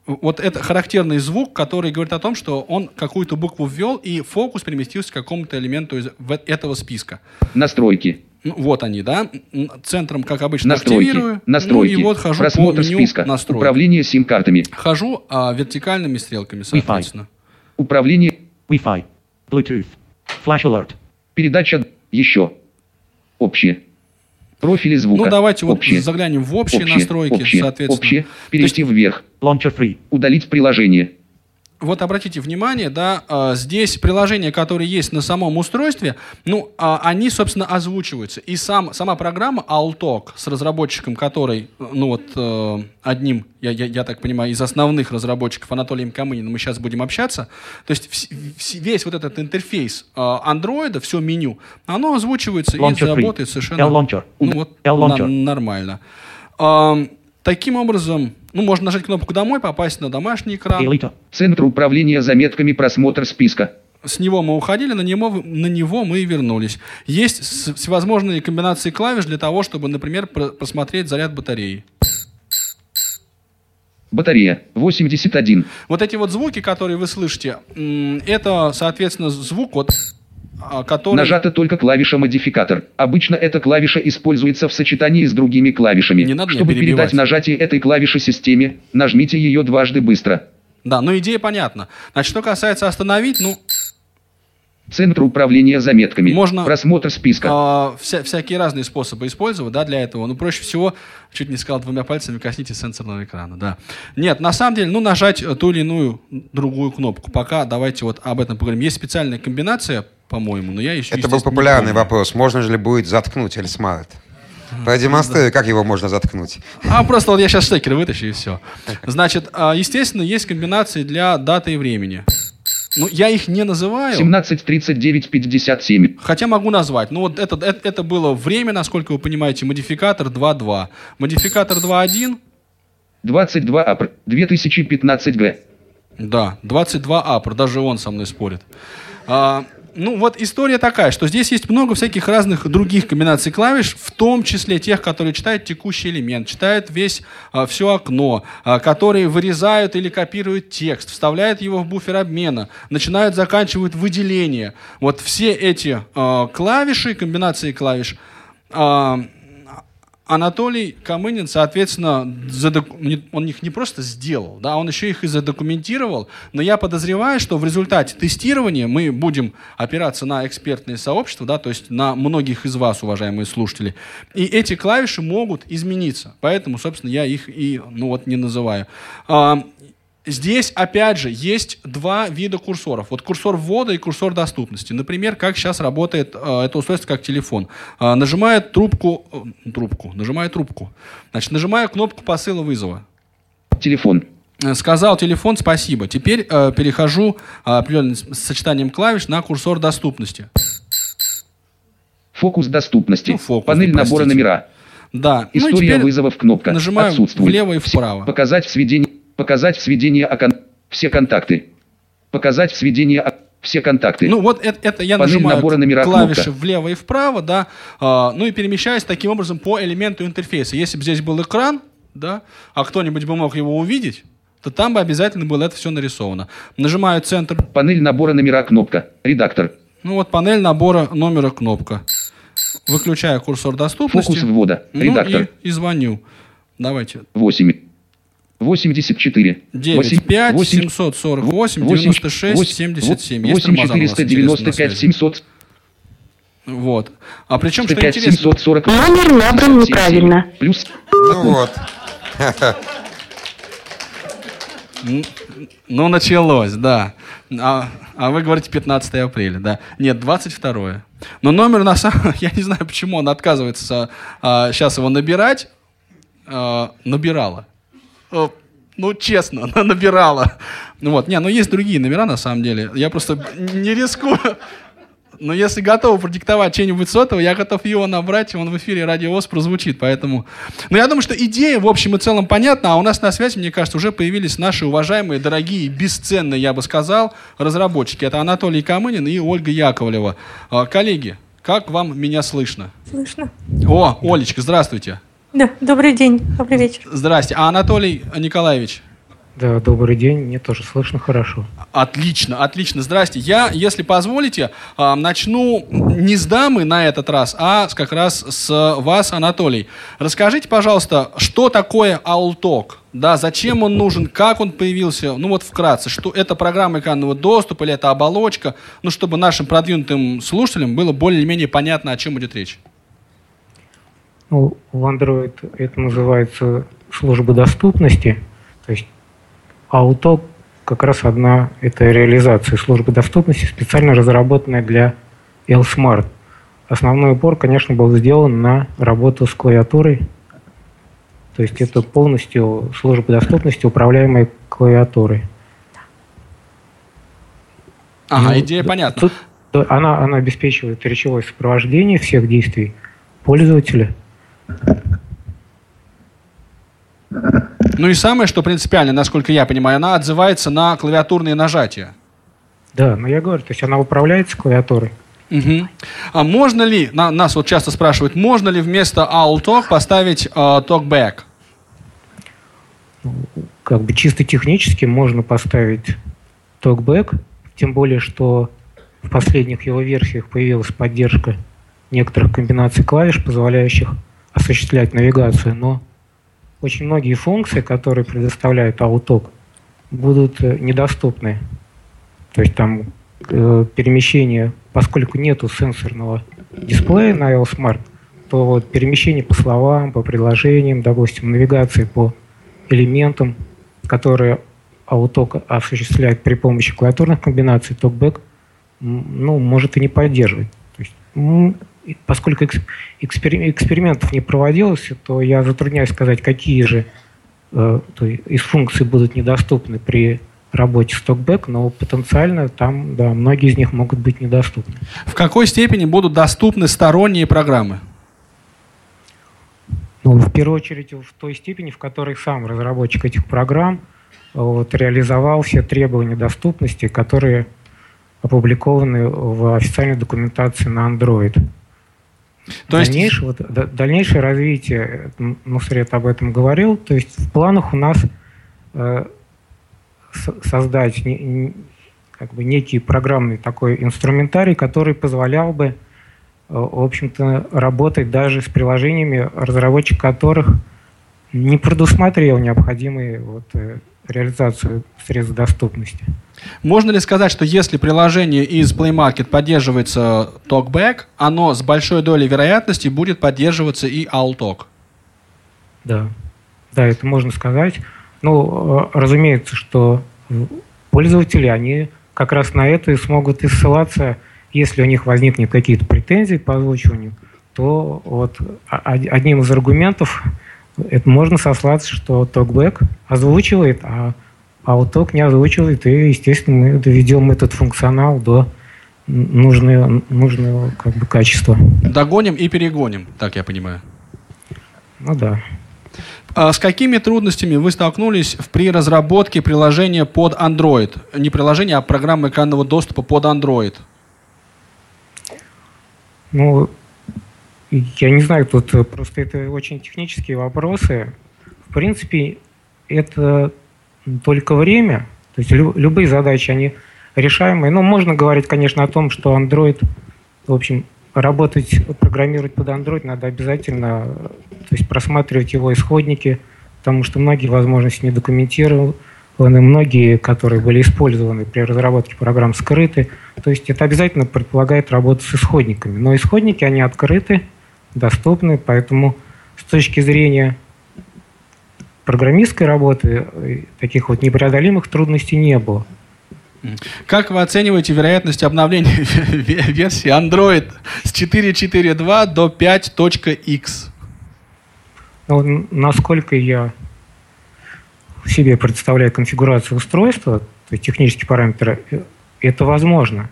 Вот это характерный звук, который говорит о том, что он какую-то букву ввел, и фокус переместился к какому-то элементу из этого списка. Настройки. Ну, вот они, да. Центром, как обычно, Настройки. активирую. Настройки. Ну и вот хожу Просмотр по меню списка. настроек. Управление сим-картами. Хожу а, вертикальными стрелками, соответственно. Управление. Wi-Fi. Bluetooth. Flash alert. Передача. Еще. Общее. Профили звука. Ну, давайте вот Общее. заглянем в общие Общее. настройки, Общее. соответственно. Общее. То есть Перейти вверх. Launcher free. Удалить приложение. Вот обратите внимание, да, а, здесь приложения, которые есть на самом устройстве, ну, а, они, собственно, озвучиваются. И сам, сама программа Altalk с разработчиком, который, ну вот, э, одним, я, я, я так понимаю, из основных разработчиков Анатолием Камыниным мы сейчас будем общаться, то есть весь вот этот интерфейс э, андроида, все меню, оно озвучивается и Launcher free. работает совершенно L-Launcher. ну, вот, нормально. Таким образом, ну, можно нажать кнопку «Домой», попасть на домашний экран. Elita. Центр управления заметками. Просмотр списка. С него мы уходили, на него, на него мы и вернулись. Есть всевозможные комбинации клавиш для того, чтобы, например, про- просмотреть заряд батареи. Батарея. 81. Вот эти вот звуки, которые вы слышите, это, соответственно, звук вот а, который... Нажата только клавиша модификатор. Обычно эта клавиша используется в сочетании с другими клавишами. Не надо Чтобы передать нажатие этой клавиши системе, нажмите ее дважды быстро. Да, ну идея понятна. Значит, что касается остановить, ну, Центр управления заметками. Можно- Просмотр списка. а, вся- всякие разные способы использовать, да, для этого. Ну, проще всего, чуть не сказал, двумя пальцами коснитесь сенсорного экрана, да. Нет, на самом деле, ну, нажать э, ту или иную другую кнопку. Пока давайте вот об этом поговорим. Есть специальная комбинация, по-моему, но я еще, Это был популярный вопрос. Можно ли будет заткнуть Эльсмарт? Продемонстрируй, как его можно заткнуть. А просто вот я сейчас штекер вытащу и все. Значит, а, естественно, есть комбинации для даты и времени. Ну, я их не называю. 173957. Хотя могу назвать. Ну вот это, это, это было время, насколько вы понимаете, модификатор 2.2. Модификатор 2.1, 22 апр. 2015 г. да, 22 апр, даже он со мной спорит. А, ну вот история такая, что здесь есть много всяких разных других комбинаций клавиш, в том числе тех, которые читают текущий элемент, читают весь, все окно, а, которые вырезают или копируют текст, вставляют его в буфер обмена, начинают, заканчивают выделение. Вот все эти а, клавиши, комбинации клавиш, а, Анатолий Камынин, соответственно, не- он их не просто сделал, да, он еще их и задокументировал. Но я подозреваю, что в результате тестирования мы будем опираться на экспертные сообщества, да, то есть на многих из вас, уважаемые слушатели. И эти клавиши могут измениться. Поэтому, собственно, я их и ну, вот, не называю. А, Здесь, опять же, есть два вида курсоров. Вот курсор ввода и курсор доступности. Например, как сейчас работает э, это устройство как телефон. Э, нажимает трубку, э, трубку, нажимает трубку. Значит, нажимаю кнопку посыла вызова. Телефон. Э, Сказал телефон спасибо. Теперь э, перехожу э, определенным с- сочетанием клавиш на курсор доступности. Фокус доступности. Ну, фокус, Панель ну, набора простите. номера. Да. Ну История теперь вызовов кнопка. нажимаю Отсутствует. влево и вправо. Показать в сведении. Показать в сведении о кон- Все контакты. Показать в сведении о- Все контакты. Ну вот это, это я Панель нажимаю набора номера клавиши кнопка. влево и вправо, да, а, ну и перемещаюсь таким образом по элементу интерфейса. Если бы здесь был экран, да, а кто-нибудь бы мог его увидеть, то там бы обязательно было это все нарисовано. Нажимаю центр, Панель набора номера кнопка. Редактор. ну вот панель набора номера кнопка. Выключаю курсор доступности. Фокус ввода. ну Редактор. и, и звоню. Давайте. 8. 84. 95 8, 748 96 77. Есть 8 Рамазан у нас, интересно, на 495 связи. 700 Вот. А причем, что 5 интересно, 740 Номер набран неправильно. Плюс Ну вот. Ну, началось, да. А, а вы говорите 15 апреля, да. Нет, 22. Но номер на самом... Я не знаю, почему он отказывается сейчас его набирать. А, набирала. О, Ну, честно, она набирала. Ну вот, не, ну есть другие номера на самом деле. Я просто не рискую. Но если готовы продиктовать что-нибудь сотовое, я готов его набрать, и он в эфире Радио ВОЗ прозвучит. Поэтому... Но я думаю, что идея в общем и целом понятна, а у нас на связи, мне кажется, уже появились наши уважаемые, дорогие, бесценные, я бы сказал, разработчики. Это Анатолий Камынин и Ольга Яковлева. А, Коллеги, как вам меня слышно? Слышно? О, Олечка, здравствуйте. Да, добрый день, добрый вечер. Здрасте. А Анатолий Николаевич? Да, добрый день, мне тоже слышно хорошо. Отлично, отлично. Здрасте. Я, если позволите, а, начну не с дамы на этот раз, а как раз с вас, Анатолий. Расскажите, пожалуйста, что такое Аулток? Да, зачем он нужен, как он появился? Ну вот вкратце, что это программа экранного доступа или это оболочка? Ну, чтобы нашим продвинутым слушателям было более-менее понятно, о чем идет речь. Ну, в Android это называется служба доступности. То есть Auto как раз одна это реализация службы доступности, специально разработанная для L-Smart. Основной упор, конечно, был сделан на работу с клавиатурой. То есть это полностью служба доступности, управляемая клавиатурой. Ага, Ну, идея понятна. Тут она, она обеспечивает речевое сопровождение всех действий пользователя. Ну и самое, что принципиально, насколько я понимаю, она отзывается на клавиатурные нажатия. Да, но я говорю, то есть она управляется клавиатурой. Мгм. А можно ли, на- нас вот часто спрашивают, можно ли вместо all talk поставить э, talkback? Как бы чисто технически можно поставить токбэк, тем более, что в последних его версиях появилась поддержка некоторых комбинаций клавиш, позволяющих осуществлять навигацию, но очень многие функции, которые предоставляет Outlook, будут э, недоступны. То есть там э, перемещение, поскольку нету сенсорного дисплея на iOS Smart, то вот перемещение по словам, по предложениям, допустим, навигации по элементам, которые Outlook осуществляет при помощи клавиатурных комбинаций, TalkBack ну, может и не поддерживать. То есть, поскольку экспериментов не проводилось, то я затрудняюсь сказать, какие же э, из функций будут недоступны при работе с TalkBack, но потенциально там, да, многие из них могут быть недоступны. В какой степени будут доступны сторонние программы? Ну, в первую очередь в той степени, в которой сам разработчик этих программ вот, реализовал все требования доступности, которые опубликованы в официальной документации на Android. То есть... дальнейшее, вот, дальнейшее развитие, Нусрет об этом говорил, то есть в планах у нас э, создать не, не, как бы некий программный такой инструментарий, который позволял бы, э, в общем-то, работать даже с приложениями, разработчик которых не предусматривал необходимые вот, э, реализацию средств доступности. Можно ли сказать, что если приложение из Play Market поддерживается TalkBack, оно с большой долей вероятности будет поддерживаться и AllTalk? Да, да, это можно сказать. Ну, э, разумеется, что пользователи, они как раз на это и смогут и ссылаться, если у них возникнут какие-то претензии по озвучиванию, то вот одним из аргументов это можно сослаться, что TalkBack озвучивает, а Outtalk не озвучивает, и, естественно, мы доведем этот функционал до нужного, нужного как бы, качества. Догоним и перегоним, так я понимаю. Ну да. А с какими трудностями вы столкнулись при разработке приложения под Android? Не приложения, а программы экранного доступа под Android. Ну, я не знаю, тут просто это очень технические вопросы. В принципе, это только время. То есть любые задачи, они решаемые. Ну, можно говорить, конечно, о том, что Android, в общем, работать, программировать под Android надо обязательно, то есть просматривать его исходники, потому что многие возможности не документированы, многие, которые были использованы при разработке программ, скрыты. То есть это обязательно предполагает работу с исходниками. Но исходники, они открыты, доступны, поэтому с точки зрения программистской работы таких вот непреодолимых трудностей не было. Как вы оцениваете вероятность обновления версии Android с 4.4.2 до 5.x? Ну, насколько я себе представляю конфигурацию устройства, то есть технические параметры, э, это возможно.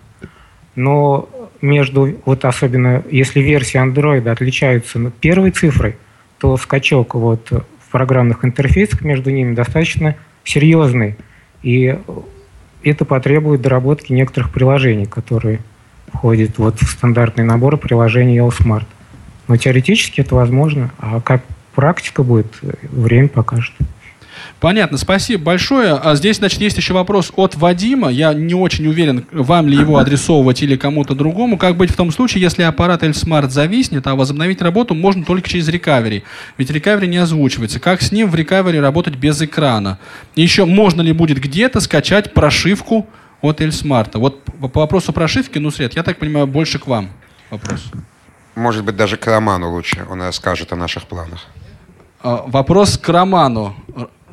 Но между, вот особенно если версия Android отличается первой цифрой, то скачок вот программных интерфейсах между ними достаточно серьезный. И это потребует доработки некоторых приложений, которые входят вот в стандартный набор приложений Smart. Но теоретически это возможно, а как практика будет, время покажет. Понятно, спасибо большое. А здесь, значит, есть еще вопрос от Вадима. Я не очень уверен, вам ли его адресовывать или кому-то другому. Как быть в том случае, если аппарат L-Smart зависнет, а возобновить работу можно только через рекавери? Ведь рекавери не озвучивается. Как с ним в рекавери работать без экрана? И еще, можно ли будет где-то скачать прошивку от L-Smart? Вот по вопросу прошивки, ну, Свет, я так понимаю, больше к вам вопрос. Может быть, даже к Роману лучше. Он расскажет о наших планах. А, вопрос к Роману.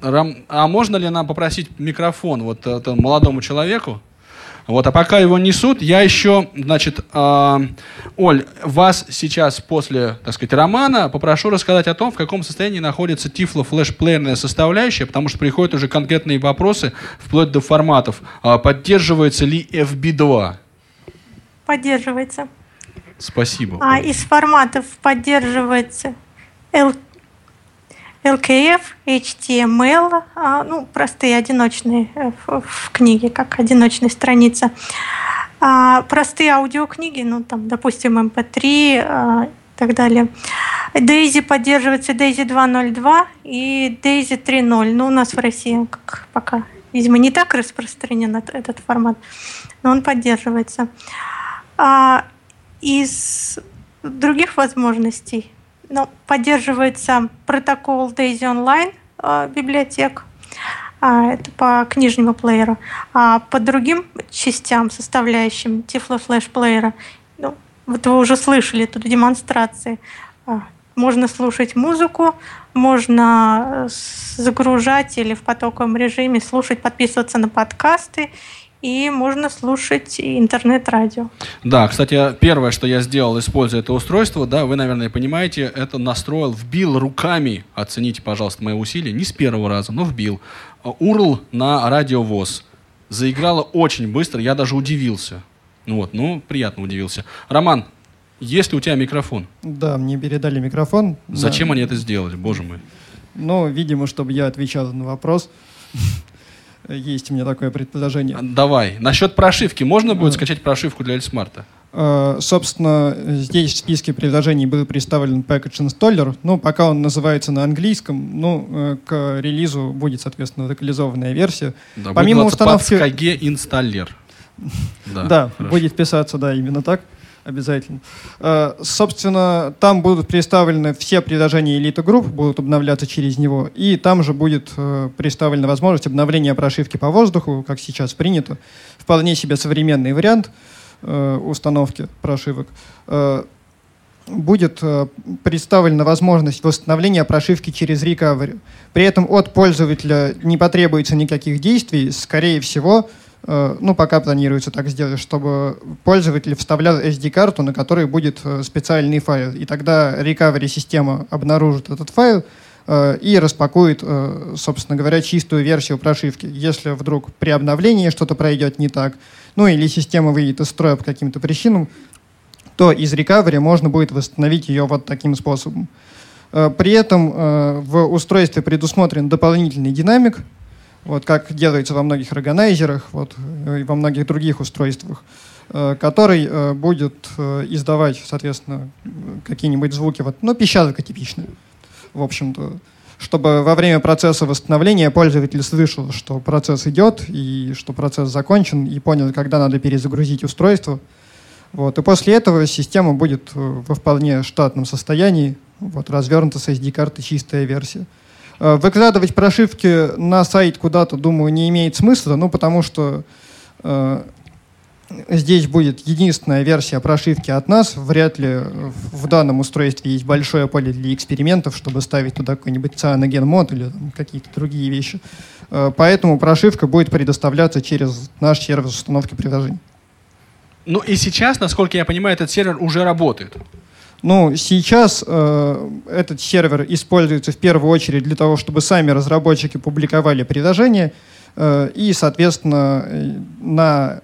Рам, а можно ли нам попросить микрофон вот этому молодому человеку? Вот, а пока его несут, я еще, значит, э, Оль, вас сейчас после, так сказать, романа попрошу рассказать о том, в каком состоянии находится тифло флешплеерная составляющая, потому что приходят уже конкретные вопросы, вплоть до форматов. А поддерживается ли FB2? Поддерживается. Спасибо. А из форматов поддерживается L LKF, HTML, а, ну, простые одиночные э, в, в книге, как одиночная страница. А, простые аудиокниги, ну, там, допустим, MP3 эм а, и так далее. Daisy поддерживается Daisy 2.0.2 и Daisy 3.0. Ну, у нас в России как пока видимо, не так распространен этот, формат, но он поддерживается. Из других возможностей ну, поддерживается протокол Daisy Online э, библиотек, а, это по книжному плееру, а по другим частям, составляющим Tiflo Flash плеера, ну, вот вы уже слышали тут демонстрации, а, можно слушать музыку, можно э, загружать или в потоковом режиме слушать, подписываться на подкасты и можно слушать интернет-радио. Да, кстати, первое, что я сделал, используя это устройство, да, вы, наверное, понимаете, это настроил, вбил руками, оцените, пожалуйста, мои усилия, не с первого раза, но вбил, URL на радиовоз. Заиграло очень быстро, я даже удивился. Вот, ну, приятно удивился. Роман, есть ли у тебя микрофон? Да, мне передали микрофон. Зачем да. они это сделали, боже мой? Ну, видимо, чтобы я отвечал на вопрос. Есть у меня такое предположение. Давай. Насчет прошивки. Можно будет скачать прошивку для Эльсмарта? Собственно, здесь в списке приложений был представлен Package Installer. Ну, пока он называется на английском, ну, э, к релизу будет, соответственно, локализованная версия. Да, Помимо установки... Подскаге инсталлер. Да, да будет писаться, да, именно так. Обязательно. Э, собственно, там будут представлены все приложения Elite Group, будут обновляться через него, и там же будет э, представлена возможность обновления прошивки по воздуху, как сейчас принято. Вполне себе современный вариант э, установки прошивок. Будет представлена возможность восстановления прошивки через recovery. При этом от пользователя не потребуется никаких действий. Скорее всего, ну, пока планируется так сделать, чтобы пользователь вставлял SD-карту, на которой будет э, специальный файл. И тогда recovery-система обнаружит этот файл э, и распакует, собственно говоря, чистую версию прошивки. Если вдруг при обновлении что-то пройдет не так, ну или система выйдет из строя по каким-то причинам, то из recovery можно будет восстановить ее вот таким способом. При этом в устройстве предусмотрен дополнительный динамик, вот как делается во многих органайзерах вот, и во многих других устройствах, э, который э, будет э, издавать, соответственно, какие-нибудь звуки, вот, ну, пищалка типичная, в общем-то, чтобы во время процесса восстановления пользователь слышал, что процесс идет, и что процесс закончен, и понял, когда надо перезагрузить устройство. Вот. И после этого система будет во вполне штатном состоянии, вот, развернута с SD-карты чистая версия. Э, выкладывать прошивки на сайт куда-то, думаю, не имеет смысла, ну, потому что э, здесь будет единственная версия прошивки от нас. Вряд ли в данном устройстве есть большое поле для экспериментов, чтобы ставить туда какой-нибудь цианоген мод или какие-то другие вещи. Э, поэтому прошивка будет предоставляться через наш сервис установки приложений. Ну и сейчас, насколько я понимаю, этот сервер уже работает. Ну, сейчас э, этот сервер используется в первую очередь для того, чтобы сами разработчики публиковали приложения, э, и, соответственно, э, на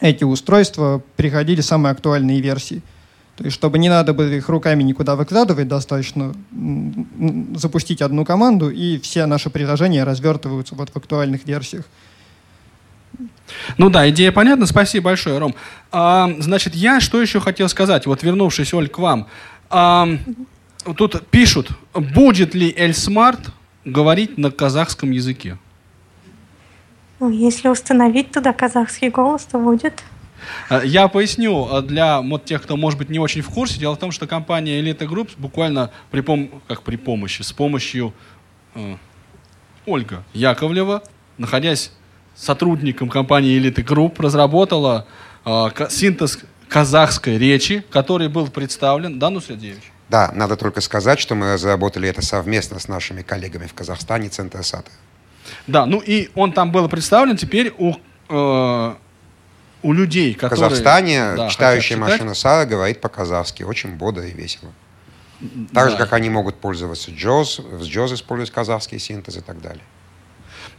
эти устройства приходили самые актуальные версии. То есть, чтобы не надо было их руками никуда выкладывать, достаточно запустить одну команду, и все наши приложения развертываются вот в актуальных версиях. Ну да, идея понятна. Спасибо большое, Ром. А, значит, я что еще хотел сказать, вот вернувшись, Оль, к вам. А, тут пишут, будет ли Эльсмарт говорить на казахском языке? Ну, если установить туда казахский голос, то будет. А, я поясню а, для вот тех, кто, может быть, не очень в курсе. Дело в том, что компания Elite Group буквально при, пом как при помощи, с помощью э, Ольга Яковлева, находясь сотрудником компании Elite Group, разработала э, синтез казахской речи, который был представлен. Да, Нусредевич? Да, надо только сказать, что мы разработали это совместно с нашими коллегами в Казахстане, Центр САТа. Да, ну и он там был представлен теперь у, э, у людей, которые... В Казахстане да, читающая машина Сара говорит по-казахски, очень бодро и весело. Так да. же, как они могут пользоваться JAWS, в JAWS использовать казахский синтез и так далее.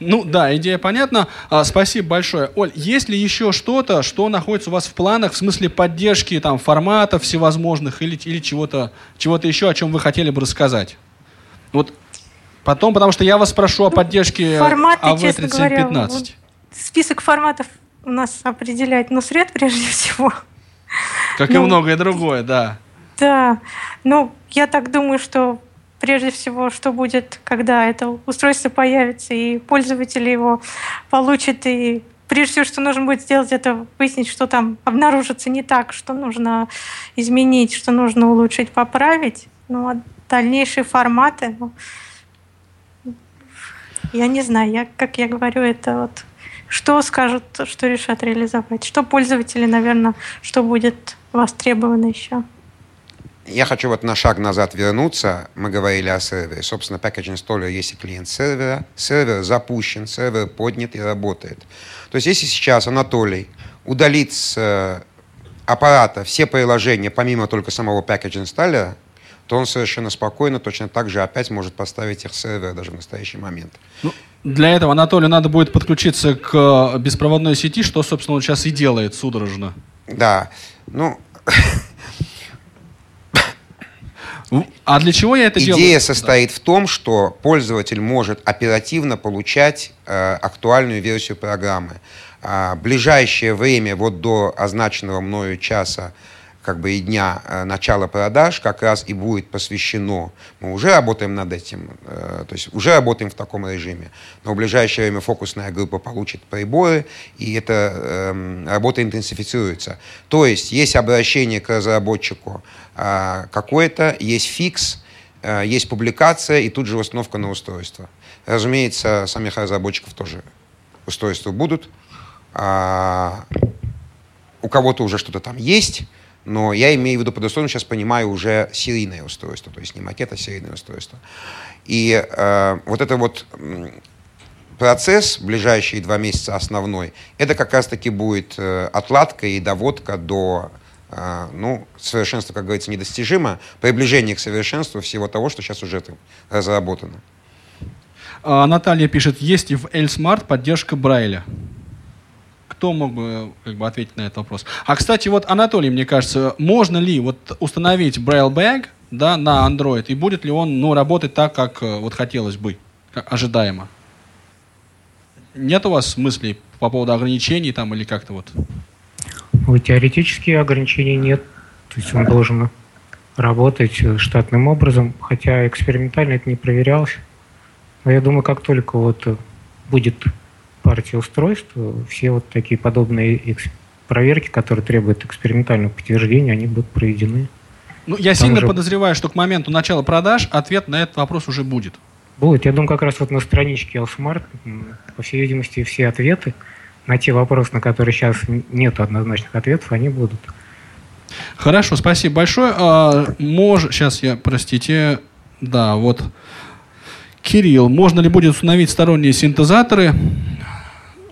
Ну да, идея понятна. А, спасибо большое. Оль, есть ли еще что-то, что находится у вас в планах в смысле поддержки там, форматов всевозможных или, или чего-то чего еще, о чем вы хотели бы рассказать? Вот потом, потому что я вас прошу о поддержке Форматы, AV3715. Вот список форматов у нас определяет Нусред прежде всего. Как ну, и многое другое, да. Да. Ну, я так думаю, что прежде всего, что будет, когда это устройство появится, и пользователи его получат, и прежде всего, что нужно будет сделать, это выяснить, что там обнаружится не так, что нужно изменить, что нужно улучшить, поправить. Ну, а дальнейшие форматы, ну, я не знаю, я, как я говорю, это вот что скажут, что решат реализовать, что пользователи, наверное, что будет востребовано еще. Я хочу вот на шаг назад вернуться. Мы говорили о сервере. Собственно, Package Installer есть и клиент сервера. Сервер запущен, сервер поднят и работает. То есть, если сейчас Анатолий удалит с э, аппарата все приложения, помимо только самого Package Installer, то он совершенно спокойно, точно так же опять может поставить их сервер даже в настоящий момент. Ну, для этого Анатолию надо будет подключиться к э, беспроводной сети, что, собственно, он сейчас и делает судорожно. Да. Ну, А для чего я это Идея делаю? Идея состоит да. в том, что пользователь может оперативно получать э, актуальную версию программы. А, ближайшее время, вот до означенного мною часа, как бы и дня э, начала продаж как раз и будет посвящено. Мы уже работаем над этим, э, то есть уже работаем в таком режиме. Но в ближайшее время фокусная группа получит приборы, и эта э, работа интенсифицируется. То есть есть обращение к разработчику э, какое-то, есть фикс, э, есть публикация и тут же установка на устройство. Разумеется, самих разработчиков тоже устройства будут. А, у кого-то уже что-то там есть, но я имею в виду под условием, сейчас понимаю уже серийное устройство, то есть не макет, а серийное устройство. И э, вот это вот процесс, ближайшие два месяца основной, это как раз-таки будет э, отладка и доводка до э, ну, совершенства, как говорится, недостижимо, приближение к совершенству всего того, что сейчас уже там разработано. А, Наталья пишет, есть ли в L-Smart поддержка Брайля? Кто мог бы, как бы ответить на этот вопрос? А, кстати, вот, Анатолий, мне кажется, можно ли вот установить Braille Bag да, на Android, и будет ли он ну, работать так, как э, вот хотелось бы, ожидаемо? Нет у вас мыслей по поводу ограничений там или как-то вот? Ну, теоретически ограничений нет. То есть он должен работать э, штатным образом, хотя экспериментально это не проверялось. Но я думаю, как только вот э, будет партии устройств, все вот такие подобные проверки, которые требуют экспериментального подтверждения, они будут проведены. Ну, я Там сильно уже... подозреваю, что к моменту начала продаж ответ на этот вопрос уже будет. Будет. Я думаю, как раз вот на страничке Allsmart, по всей видимости, все ответы на те вопросы, на которые сейчас нет однозначных ответов, они будут. Хорошо, спасибо большое. А, мож... Сейчас я, простите, да, вот Кирилл, можно ли будет установить сторонние синтезаторы?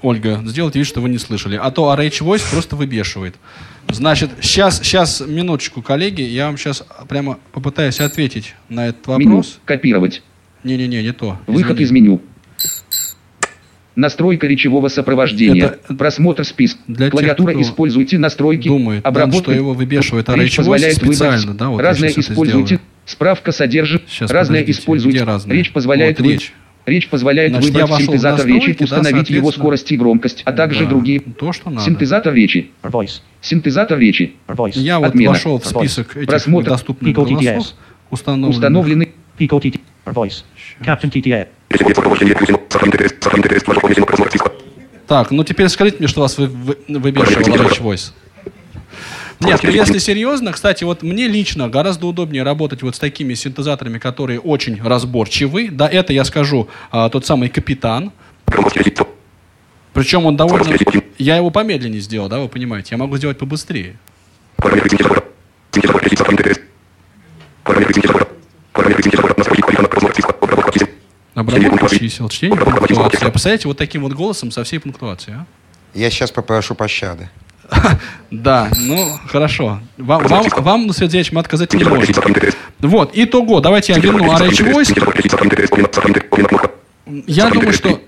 Ольга, сделайте вид, что вы не слышали. А то RH Voice просто выбешивает. Значит, сейчас, сейчас, минуточку, коллеги, я вам сейчас прямо попытаюсь ответить на этот вопрос. Меню. Копировать. Не-не-не, не то. Выход Извини. из меню. Настройка речевого сопровождения. Это Просмотр списка. Для Клавиатура тех, используйте настройки. Думает, обработка. что его выбешивает, а речь позволяет специально. Да, вот разное используйте. Справка содержит. Сейчас, разное используйте. Речь позволяет вот, речь. Речь позволяет Значит, выбрать синтезатор речи, установить да, его скорость и громкость, а также да, другие. То, что надо. Синтезатор речи. Voice. Синтезатор речи. Voice. Я вот Отмена. вошел в список этих Просмотр. доступных Pico голосов, установленных. Установлены. Pico TT. Voice. Captain TTA. Так, ну теперь скажите мне, что вас вы, вы, выбешивало Voice. Нет, ну если серьезно, кстати, вот мне лично гораздо удобнее работать вот с такими синтезаторами, которые очень разборчивы. Да, это я скажу а, тот самый капитан. Причем он довольно... Я его помедленнее сделал, да, вы понимаете? Я могу сделать побыстрее. Обработка чисел, чтение пунктуации. Представляете, вот таким вот голосом со всей пунктуацией, а? Я сейчас попрошу пощады. Да, ну, хорошо. Вам, вам, вам ну, Свет мы отказать не можем. Вот, итого, давайте я верну RH войск. Я думаю, что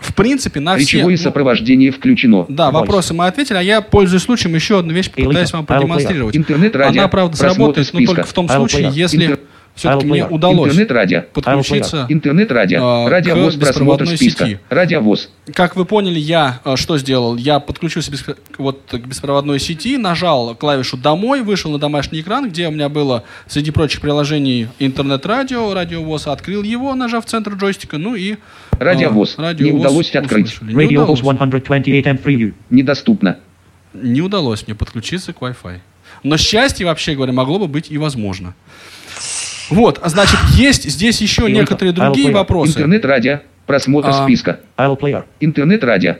в принципе, на все... Речевое сопровождение включено. Да, вопросы мы ответили, а я, пользуясь случаем, еще одну вещь попытаюсь вам продемонстрировать. Интернет, радио, Она, правда, сработает, но только в том случае, если Все-таки мне удалось Интернет-радио. подключиться Интернет-радио. а, Радиовоз просмотр списка. сети. Радиовоз. Как вы поняли, я э, что сделал? Я подключился бес- вот к беспроводной сети, нажал клавишу «Домой», вышел на домашний экран, где у меня было среди прочих приложений интернет-радио, радиовоз, открыл его, нажав центр джойстика, ну и... э, Радиовоз. Не радиовоз удалось открыть. услышали. Не Radio удалось. Pulse 128 preview. Недоступно. Не удалось мне подключиться к Wi-Fi. Но счастье, вообще говоря, могло бы быть и возможно. Вот, а значит, есть здесь еще И некоторые другие вопросы. Интернет-радио. Просмотр А. списка. Интернет-радио.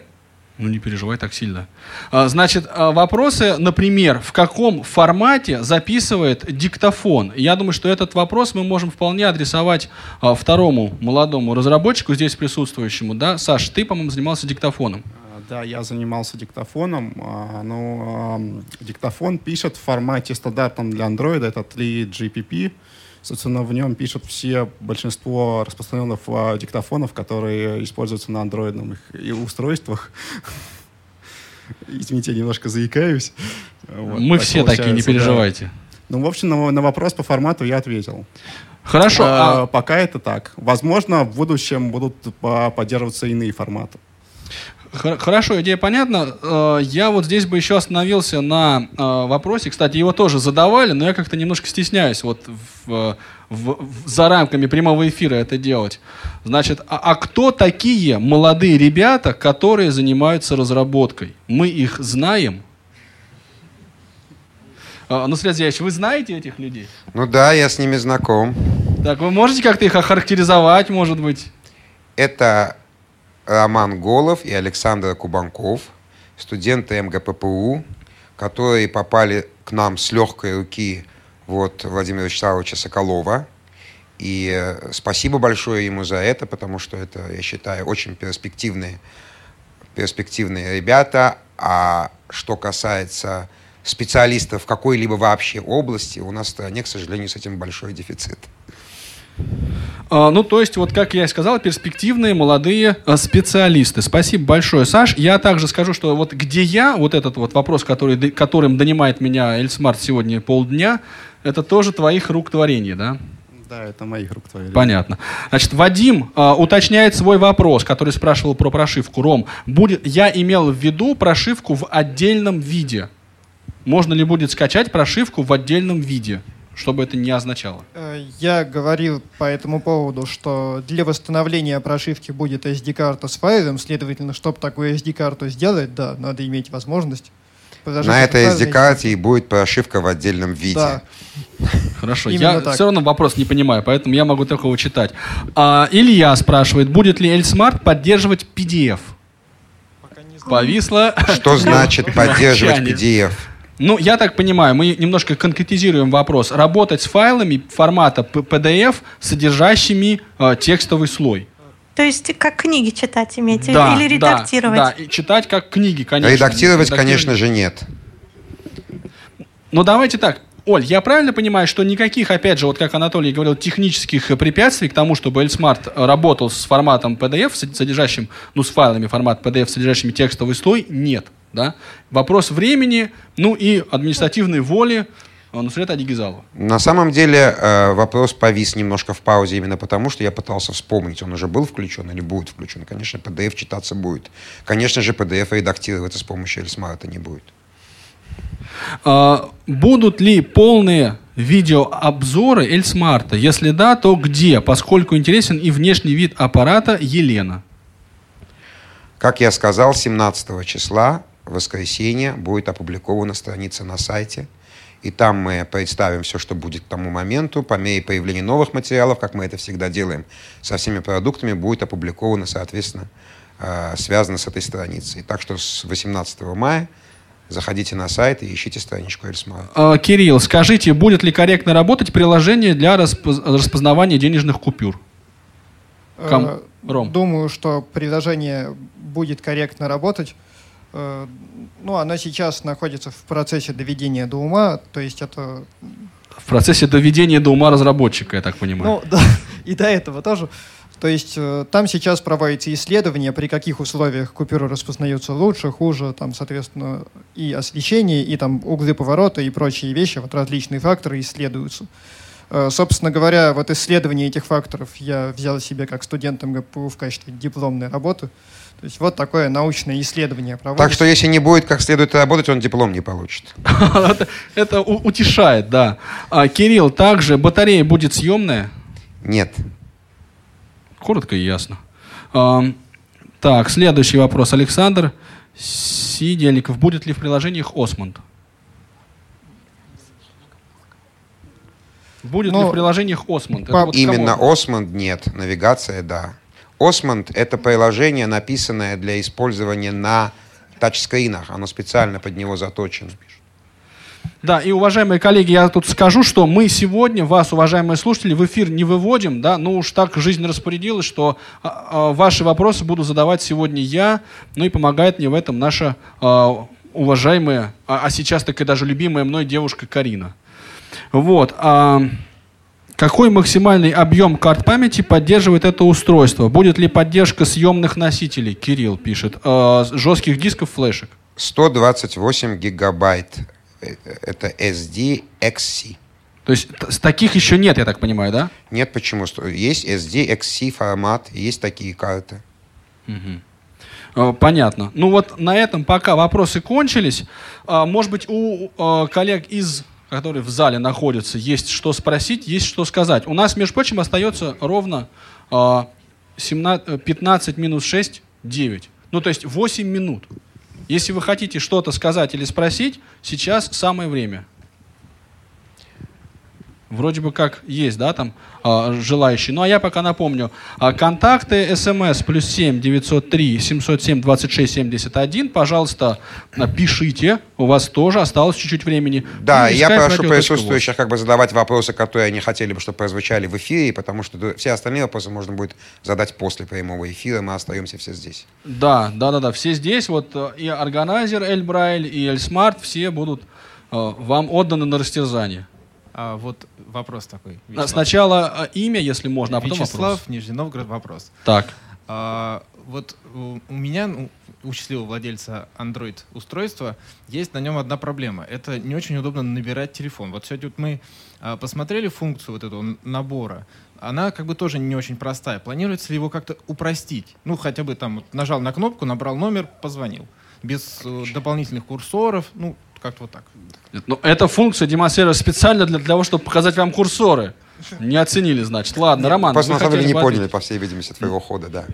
Ну, не переживай так сильно. А, Значит, а, вопросы, например, в каком формате записывает диктофон? Я думаю, что этот вопрос мы можем вполне адресовать а, второму молодому разработчику, здесь присутствующему. Да? Саш, ты, по-моему, занимался диктофоном. Да, я занимался диктофоном. Ну, диктофон пишет в формате стандартном для Android, это 3GPP. Собственно, в нем пишут все, большинство распространенных а, диктофонов, которые используются на андроидных и устройствах. Извините, я немножко заикаюсь. Вот, мы так все такие, не получается, да. переживайте. Ну, в общем, на, на вопрос по формату я ответил. Хорошо, А, а- Пока это так. Возможно, в будущем будут а, поддерживаться иные форматы. Хор- Хорошо, идея понятна. Э, Я вот здесь бы еще остановился на э, вопросе. Кстати, его тоже задавали, но я как-то немножко стесняюсь вот в- в- в- за рамками прямого эфира это делать. Значит, а, а кто такие молодые ребята, которые занимаются разработкой? Мы их знаем? А, Ну, Сергей вы знаете этих людей? Ну да, я с ними знаком. Так, вы можете как-то их охарактеризовать, может быть? Это Роман Голов и Александр Кубанков, студенты МГППУ, которые попали к нам с легкой руки вот, Владимира Вячеславовича Соколова. И э, спасибо большое ему за это, потому что это, я считаю, очень перспективные, перспективные ребята. А что касается специалистов в какой-либо вообще области, у нас в стране, к сожалению, с этим большой дефицит. А, Ну, то есть, вот как я и сказал, перспективные молодые а, специалисты. Спасибо большое, Саш. Я также скажу, что вот где я, вот этот вот вопрос, который, которым донимает меня Эльсмарт сегодня полдня, это тоже твоих рук творение, да? Да, это моих рук творения. Понятно. Значит, Вадим а, уточняет свой вопрос, который спрашивал про прошивку. Ром, будет, я имел в виду прошивку в отдельном виде. Можно ли будет скачать прошивку в отдельном виде, чтобы это не означало? Э, Я говорил по этому поводу, что для восстановления прошивки будет SD-карта с файлом, следовательно, чтобы такую SD-карту сделать, да, надо иметь возможность. На этой SD-карте и будет прошивка в отдельном виде. Да. Хорошо, Именно я так. все равно вопрос не понимаю, поэтому я могу только его читать. А, Илья спрашивает, будет ли Эльсмарт поддерживать PDF? Повисло. Что значит поддерживать. PDF? Ну, я так понимаю, мы немножко конкретизируем вопрос. Работать с файлами формата PDF, содержащими э, текстовый слой. То есть как книги читать имеете в виду? Да, или да, редактировать? Да, и читать как книги, конечно. Редактировать, Редактировать- конечно же, нет. Ну, давайте так. Оль, я правильно понимаю, что никаких, опять же, вот как Анатолий говорил, технических э, препятствий к тому, чтобы Эльсмарт э, работал с форматом PDF, содержащим, ну, с файлами формат PDF, содержащими текстовый слой, нет. Да? Вопрос времени, ну и административной воли э, Нусрета Адигизалова. На самом деле э, вопрос повис немножко в паузе именно потому, что я пытался вспомнить, он уже был включен или будет включен. Конечно, PDF читаться будет. Конечно же, PDF редактироваться с помощью Эльсмарта не будет. А, Будут ли полные видеообзоры Эльсмарта? Если да, то где? Поскольку интересен и внешний вид аппарата Елена. Как я сказал, 17 числа, в воскресенье, будет опубликована страница на сайте. И там мы представим все, что будет к тому моменту. По мере появления новых материалов, как мы это всегда делаем со всеми продуктами, будет опубликовано, соответственно, э, связано с этой страницей. Так что с 18 мая заходите на сайт и ищите страничку Эльсмара. А, Кирилл, скажите, будет ли корректно работать приложение для распоз- распознавания денежных купюр? Ком- Э, Ром. Думаю, что приложение будет корректно работать. Э, Ну, оно сейчас находится в процессе доведения до ума, то есть это... В процессе доведения до ума разработчика, я так понимаю. Ну, да, и до этого тоже. То есть э, там сейчас проводится исследование, при каких условиях купюры распознаются лучше, хуже, там, соответственно, и освещение, и там углы поворота, и прочие вещи, вот различные факторы исследуются. Э, Собственно говоря, вот исследование этих факторов я взял себе как студент МГПУ в качестве дипломной работы. То есть вот такое научное исследование проводится. Так что если не будет как следует работать, он диплом не получит. Это- утешает, да. А, Кирилл, также батарея будет съемная? Нет. Коротко и ясно. Так, следующий вопрос. Александр Сидельников. Будет ли в приложениях Осмонд? Будет ли Ну, в приложениях Осмонд? По- вот Именно кого? Осмонд нет, навигация да. Осмонд — это приложение, написанное для использования на тачскринах. Оно специально под него заточено. Да, и, уважаемые коллеги, я тут скажу, что мы сегодня, вас, уважаемые слушатели, в эфир не выводим, да, ну уж так жизнь распорядилась, что а, ваши вопросы буду задавать сегодня я, ну и помогает мне в этом наша а, уважаемая, а, а сейчас так и даже любимая мной девушка Карина. Вот. а, какой максимальный объем карт памяти поддерживает это устройство? Будет ли поддержка съемных носителей? Кирилл пишет. а, жестких дисков, флешек? 128 гигабайт. Э, Это SD XC. То есть таких еще нет, я так понимаю, да? Нет, почему? Есть SD XC формат, есть такие карты. Э, Понятно. Ну вот на этом пока вопросы кончились. А, Может быть, у э, коллег из которые в зале находятся, есть что спросить, есть что сказать. У нас, между прочим, остается ровно э, 17, э, 15 минус 6, 9. Ну, то есть 8 минут. Если вы хотите что-то сказать или спросить, сейчас самое время. Вроде бы как есть, да, там а, желающие. Ну а я пока напомню. А, контакты СМС плюс 7 903 707 26 71. Пожалуйста, пишите. У вас тоже осталось чуть-чуть времени. Да, я прошу присутствующих как бы задавать вопросы, которые они хотели бы, чтобы прозвучали в эфире, потому что все остальные вопросы можно будет задать после прямого эфира. Мы остаемся все здесь. Да, да, да, да. Все здесь. Вот э, и органайзер Эль Брайль, и Эль Смарт, все будут э, вам отданы на растерзание. А, вот вопрос такой. А, Вячеслав. Сначала э, имя, если можно, а потом Вячеслав, вопрос. Нижний Новгород, вопрос. Так. А, вот у, у меня, ну, у счастливого владельца Android устройства, есть на нем одна проблема. Это не очень удобно набирать телефон. Вот сегодня вот мы а, посмотрели функцию вот этого набора. Она как бы тоже не очень простая. Планируется ли его как-то упростить? Ну, хотя бы там вот нажал на кнопку, набрал номер, позвонил. Без э, дополнительных курсоров, ну, как-то вот так. Ну, эта функция демонстрировалась специально для того, чтобы показать вам курсоры. Не оценили, значит. Ладно, Роман, Просто на самом деле не поняли, по всей видимости, твоего хода, да.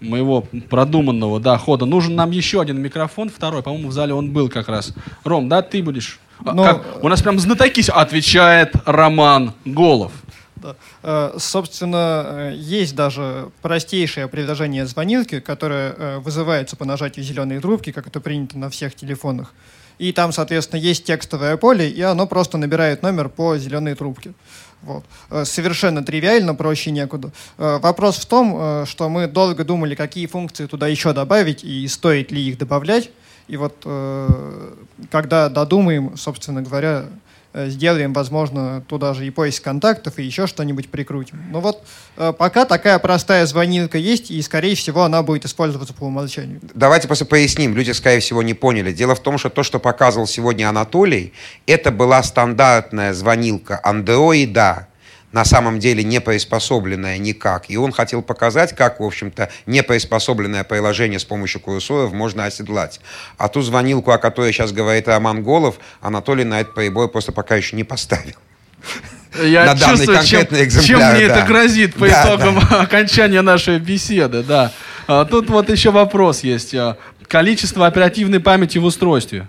моего продуманного, да, хода. Нужен нам еще один микрофон, второй. По-моему, в зале он был как раз. Ром, да, ты будешь? А, Ну, как? У нас прям знатоки. с- Отвечает Роман Голов. Да. Э, Собственно, э, есть даже простейшее приложение звонилки, которое э, вызывается по нажатию зеленой трубки, как это принято на всех телефонах. И там, соответственно, есть текстовое поле, и оно просто набирает номер по зеленой трубке. Вот. Э, Совершенно тривиально, проще некуда. Э, Вопрос в том, э, что мы долго думали, какие функции туда еще добавить и стоит ли их добавлять. И вот когда додумаем, собственно говоря, сделаем, возможно, туда же и поиск контактов, и еще что-нибудь прикрутим. Но вот э, пока такая простая звонилка есть, и, скорее всего, она будет использоваться по умолчанию. Давайте просто поясним. Люди, скорее всего, не поняли. Дело в том, что то, что показывал сегодня Анатолий, это была стандартная звонилка андроида, на самом деле не приспособленная никак. И он хотел показать, как, в общем-то, неприспособленное приложение с помощью курсоров можно оседлать. А ту звонилку, о которой сейчас говорит Роман Голов, Анатолий на этот прибор просто пока еще не поставил. Я На чувствую, чем, конкретный чем мне да. это грозит по Да, итогам окончания нашей беседы. Да. А, тут вот еще вопрос есть. А, Количество оперативной памяти в устройстве.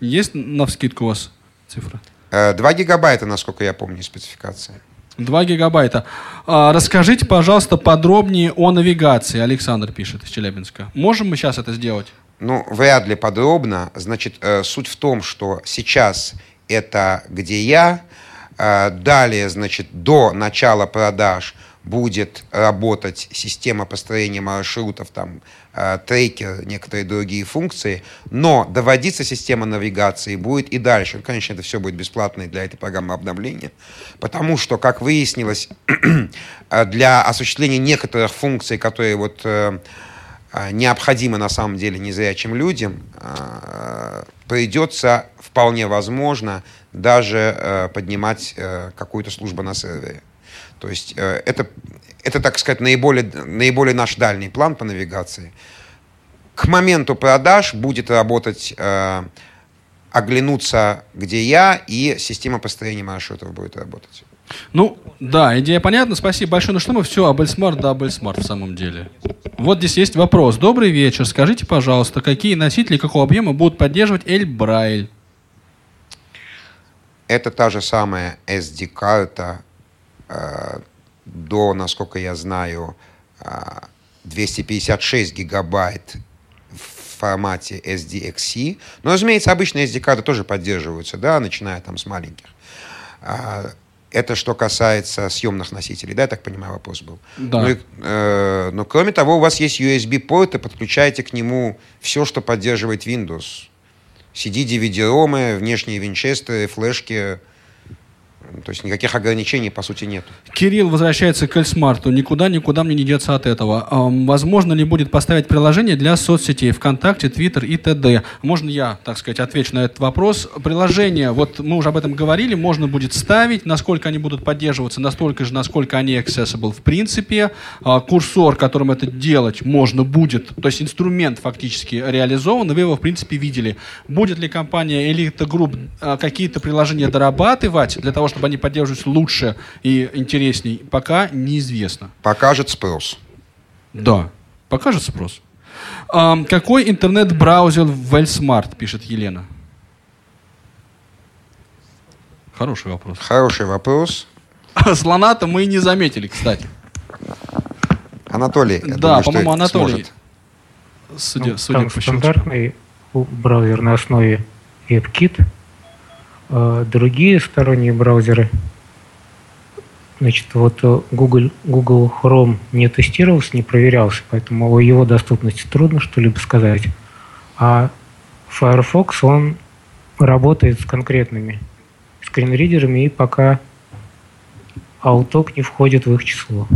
Есть на вскидку у вас цифра? Э, 2 гигабайта, насколько я помню, спецификация. 2 гигабайта. А, расскажите, пожалуйста, подробнее о навигации. Александр пишет из Челябинска. Можем мы сейчас это сделать? Ну, вряд ли подробно. Значит, э, суть в том, что сейчас это где я, э, далее, значит, до начала продаж будет работать система построения маршрутов, там, э, трекер, некоторые другие функции, но доводиться система навигации будет и дальше. Ну, Конечно, это все будет бесплатно для этой программы обновления, потому что, как выяснилось, э, для осуществления некоторых функций, которые вот э, необходимо на самом деле незрячим людям, придется вполне возможно даже э, поднимать э, какую-то службу на сервере. То есть э, это, это, так сказать, наиболее, наиболее наш дальний план по навигации. К моменту продаж будет работать, э, оглянуться, где я, и система построения маршрутов будет работать. Ну, да, идея понятна. Спасибо большое. Ну что мы все, об ElSmart да об ElSmart в самом деле. Вот здесь есть вопрос. Добрый вечер. Скажите, пожалуйста, какие носители какого объема будут поддерживать ElBraille? Это та же самая SD-карта э, до, насколько я знаю, э, 256 гигабайт в формате SDXC. Но, разумеется, обычные SD-карты тоже поддерживаются, да, начиная там с маленьких. А, это что касается съемных носителей, да, я так понимаю, вопрос был. Да. Ну и, э, но кроме того, у вас есть USB-порт, и подключаете к нему все, что поддерживает Windows. CD, DVD-ромы, внешние винчестеры, флешки. То есть никаких ограничений, по сути, нет. Кирилл возвращается к Эльсмарту. Никуда, никуда мне не деться от этого. Возможно ли будет поставить приложение для соцсетей ВКонтакте, Твиттер и т.д.? Можно я, так сказать, отвечу на этот вопрос? Приложение, вот мы уже об этом говорили, можно будет ставить. Насколько они будут поддерживаться, настолько же, насколько они accessible в принципе. Э, курсор, которым это делать можно будет, то есть инструмент фактически реализован, вы его, в принципе, видели. Будет ли компания Elite Group э, какие-то приложения дорабатывать для того, чтобы они поддерживались лучше и интересней, пока неизвестно. Покажет спрос. Да, покажет спрос. Ам, какой интернет-браузер в Эльсмарт, пишет Елена? Хороший вопрос. Хороший вопрос. Слона-то мы и не заметили, кстати. Анатолий, я да, по-моему, Анатолий. сможет. Судя, Ну, судя там по стандартный браузер на основе WebKit. А другие сторонние браузеры, значит, вот э, Google, Google Chrome не тестировался, не проверялся, поэтому о его доступности трудно что-либо сказать. А Firefox, он работает с конкретными скринридерами, и пока Outlook не входит в их число.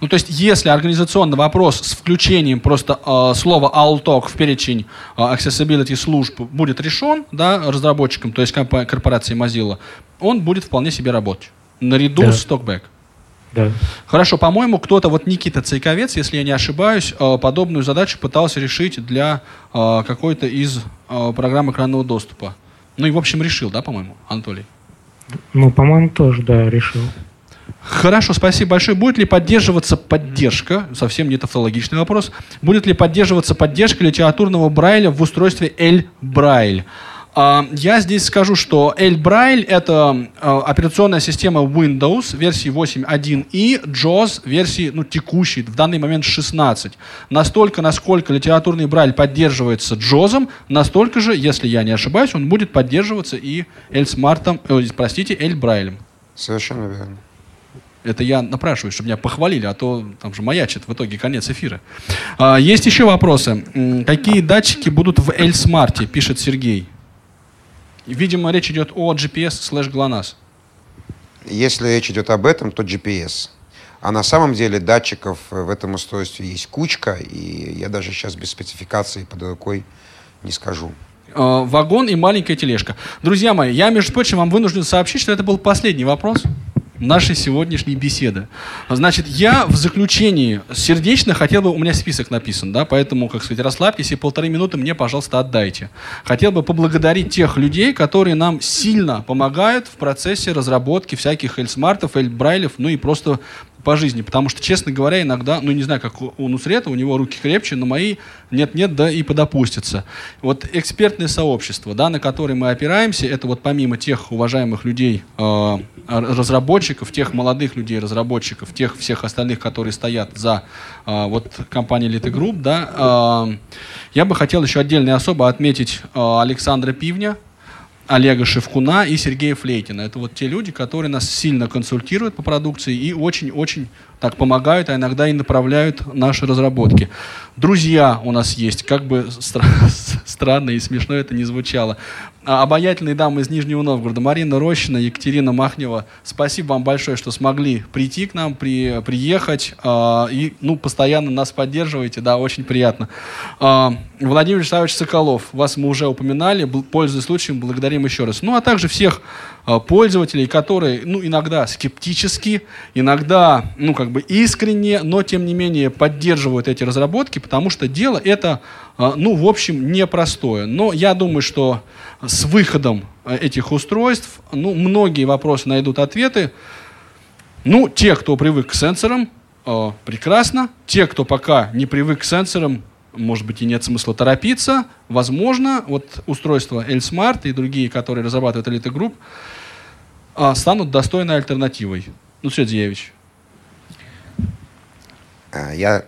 Ну, то есть, если организационный вопрос с включением просто э, слова Alltalk в перечень э, accessibility служб будет решен, да, разработчиком, то есть компа- корпорацией Mozilla, он будет вполне себе работать. Наряду Да. с TalkBack. Да. Хорошо, по-моему, кто-то, вот Никита Цейковец, если я не ошибаюсь, э, подобную задачу пытался решить для э, какой-то из э, программ экранного доступа. Ну и, в общем, решил, да, по-моему, Анатолий? Ну, по-моему, тоже, да, решил. Хорошо, спасибо большое. Будет ли поддерживаться поддержка, совсем не тавтологичный вопрос, будет ли поддерживаться поддержка литературного Брайля в устройстве L-Braille? А, Я здесь скажу, что L-Braille — это а, операционная система Windows версии 8.1 и JAWS версии ну, текущей, в данный момент 16. Настолько, насколько литературный Брайль поддерживается JAWS, настолько же, если я не ошибаюсь, он будет поддерживаться и L-Smart, э, простите, L-Braille. Совершенно верно. Это я напрашиваюсь, чтобы меня похвалили, а то там же маячит в итоге конец эфира. А, есть еще вопросы. Какие датчики будут в L-Smart, пишет Сергей. Видимо, речь идет о GPS слэш GLONASS. Если речь идет об этом, то GPS. А на самом деле датчиков э, в этом устройстве есть кучка, и я даже сейчас без спецификации под рукой не скажу. Э, Вагон и маленькая тележка. Друзья мои, я, между прочим, вам вынужден сообщить, что это был последний вопрос нашей сегодняшней беседы. Значит, я в заключении сердечно хотел бы, у меня список написан, да, поэтому, как сказать, расслабьтесь и полторы минуты мне, пожалуйста, отдайте. Хотел бы поблагодарить тех людей, которые нам сильно помогают в процессе разработки всяких эльсмартов, эльбрайлев, ну и просто по жизни, потому что, честно говоря, иногда, ну не знаю, как у Нусрета, у него руки крепче, но мои нет-нет, да и подопустятся. Вот экспертное сообщество, да, на которое мы опираемся, это вот помимо тех уважаемых людей, э, разработчиков, тех молодых людей, разработчиков, тех всех остальных, которые стоят за э, вот компанией Elite Group, да, э, я бы хотел еще отдельно и особо отметить э, Александра Пивня, Олега Шевкуна и Сергея Флейтина. Это вот те люди, которые нас сильно консультируют по продукции и очень-очень так помогают, а иногда и направляют наши разработки. Друзья у нас есть, как бы стра- странно и смешно это не звучало. А, Обаятельные дамы из Нижнего Новгорода, Марина Рощина, Екатерина Махнева, спасибо вам большое, что смогли прийти к нам, при, приехать а, и ну, постоянно нас поддерживаете, да, очень приятно. А, Владимир Вячеславович Соколов, вас мы уже упоминали, пользуясь случаем, благодарим еще раз. Ну, а также всех э, пользователей, которые, ну, иногда скептически, иногда, ну, как бы искренне, но, тем не менее, поддерживают эти разработки, потому что дело это, э, ну, в общем, непростое. Но я думаю, что с выходом этих устройств, ну, многие вопросы найдут ответы. Ну, те, кто привык к сенсорам, э, прекрасно. Те, кто пока не привык к сенсорам, может быть, и нет смысла торопиться. Возможно, вот устройства L-Smart и другие, которые разрабатывает Elite Group, э, станут достойной альтернативой. Ну, Сергеевич. А, Я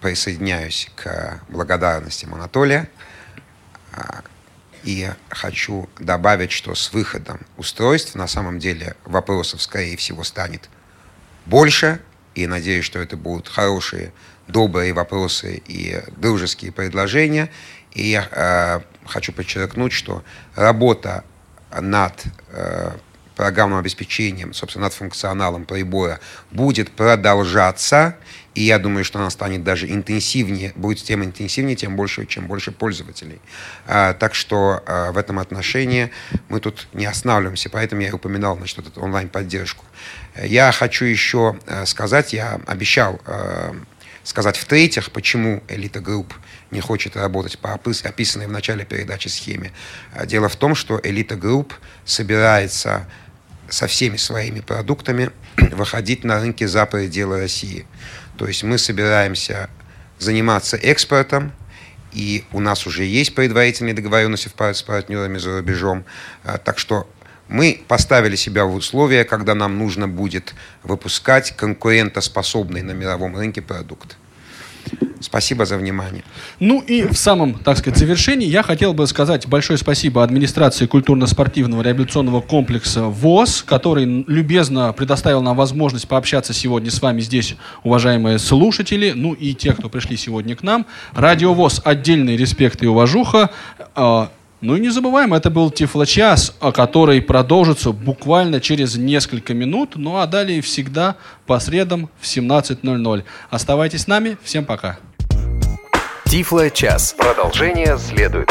присоединяюсь к благодарностям Анатолия. А, И хочу добавить, что с выходом устройств на самом деле вопросов, скорее всего, станет больше. И надеюсь, что это будут хорошие, добрые вопросы и дружеские предложения. И я э, хочу подчеркнуть, что работа над э, программным обеспечением, собственно, над функционалом прибора будет продолжаться. И я думаю, что она станет даже интенсивнее, будет тем интенсивнее, тем больше, чем больше пользователей. А, так что а, в этом отношении мы тут не останавливаемся, поэтому я упоминал значит, эту онлайн-поддержку. Я хочу еще а, сказать, я обещал сказать в-третьих, почему Элита Групп не хочет работать по опис- описанной в начале передачи схеме. Дело в том, что Элита Групп собирается со всеми своими продуктами выходить на рынки за пределы России. То есть мы собираемся заниматься экспортом, и у нас уже есть предварительные договоренности с партнерами за рубежом. А, Так что мы поставили себя в условия, когда нам нужно будет выпускать конкурентоспособный на мировом рынке продукт. Спасибо за внимание. Ну и в самом, так сказать, завершении я хотел бы сказать большое спасибо администрации культурно-спортивного реабилитационного комплекса ВОЗ, который любезно предоставил нам возможность пообщаться сегодня с вами здесь, уважаемые слушатели, ну и те, кто пришли сегодня к нам. Радио ВОЗ отдельный респект и уважуха. Ну и не забываем, это был Тифлочас, который продолжится буквально через несколько минут, ну а далее всегда по средам в 17.00. Оставайтесь с нами, всем пока. Тифло час. Продолжение следует.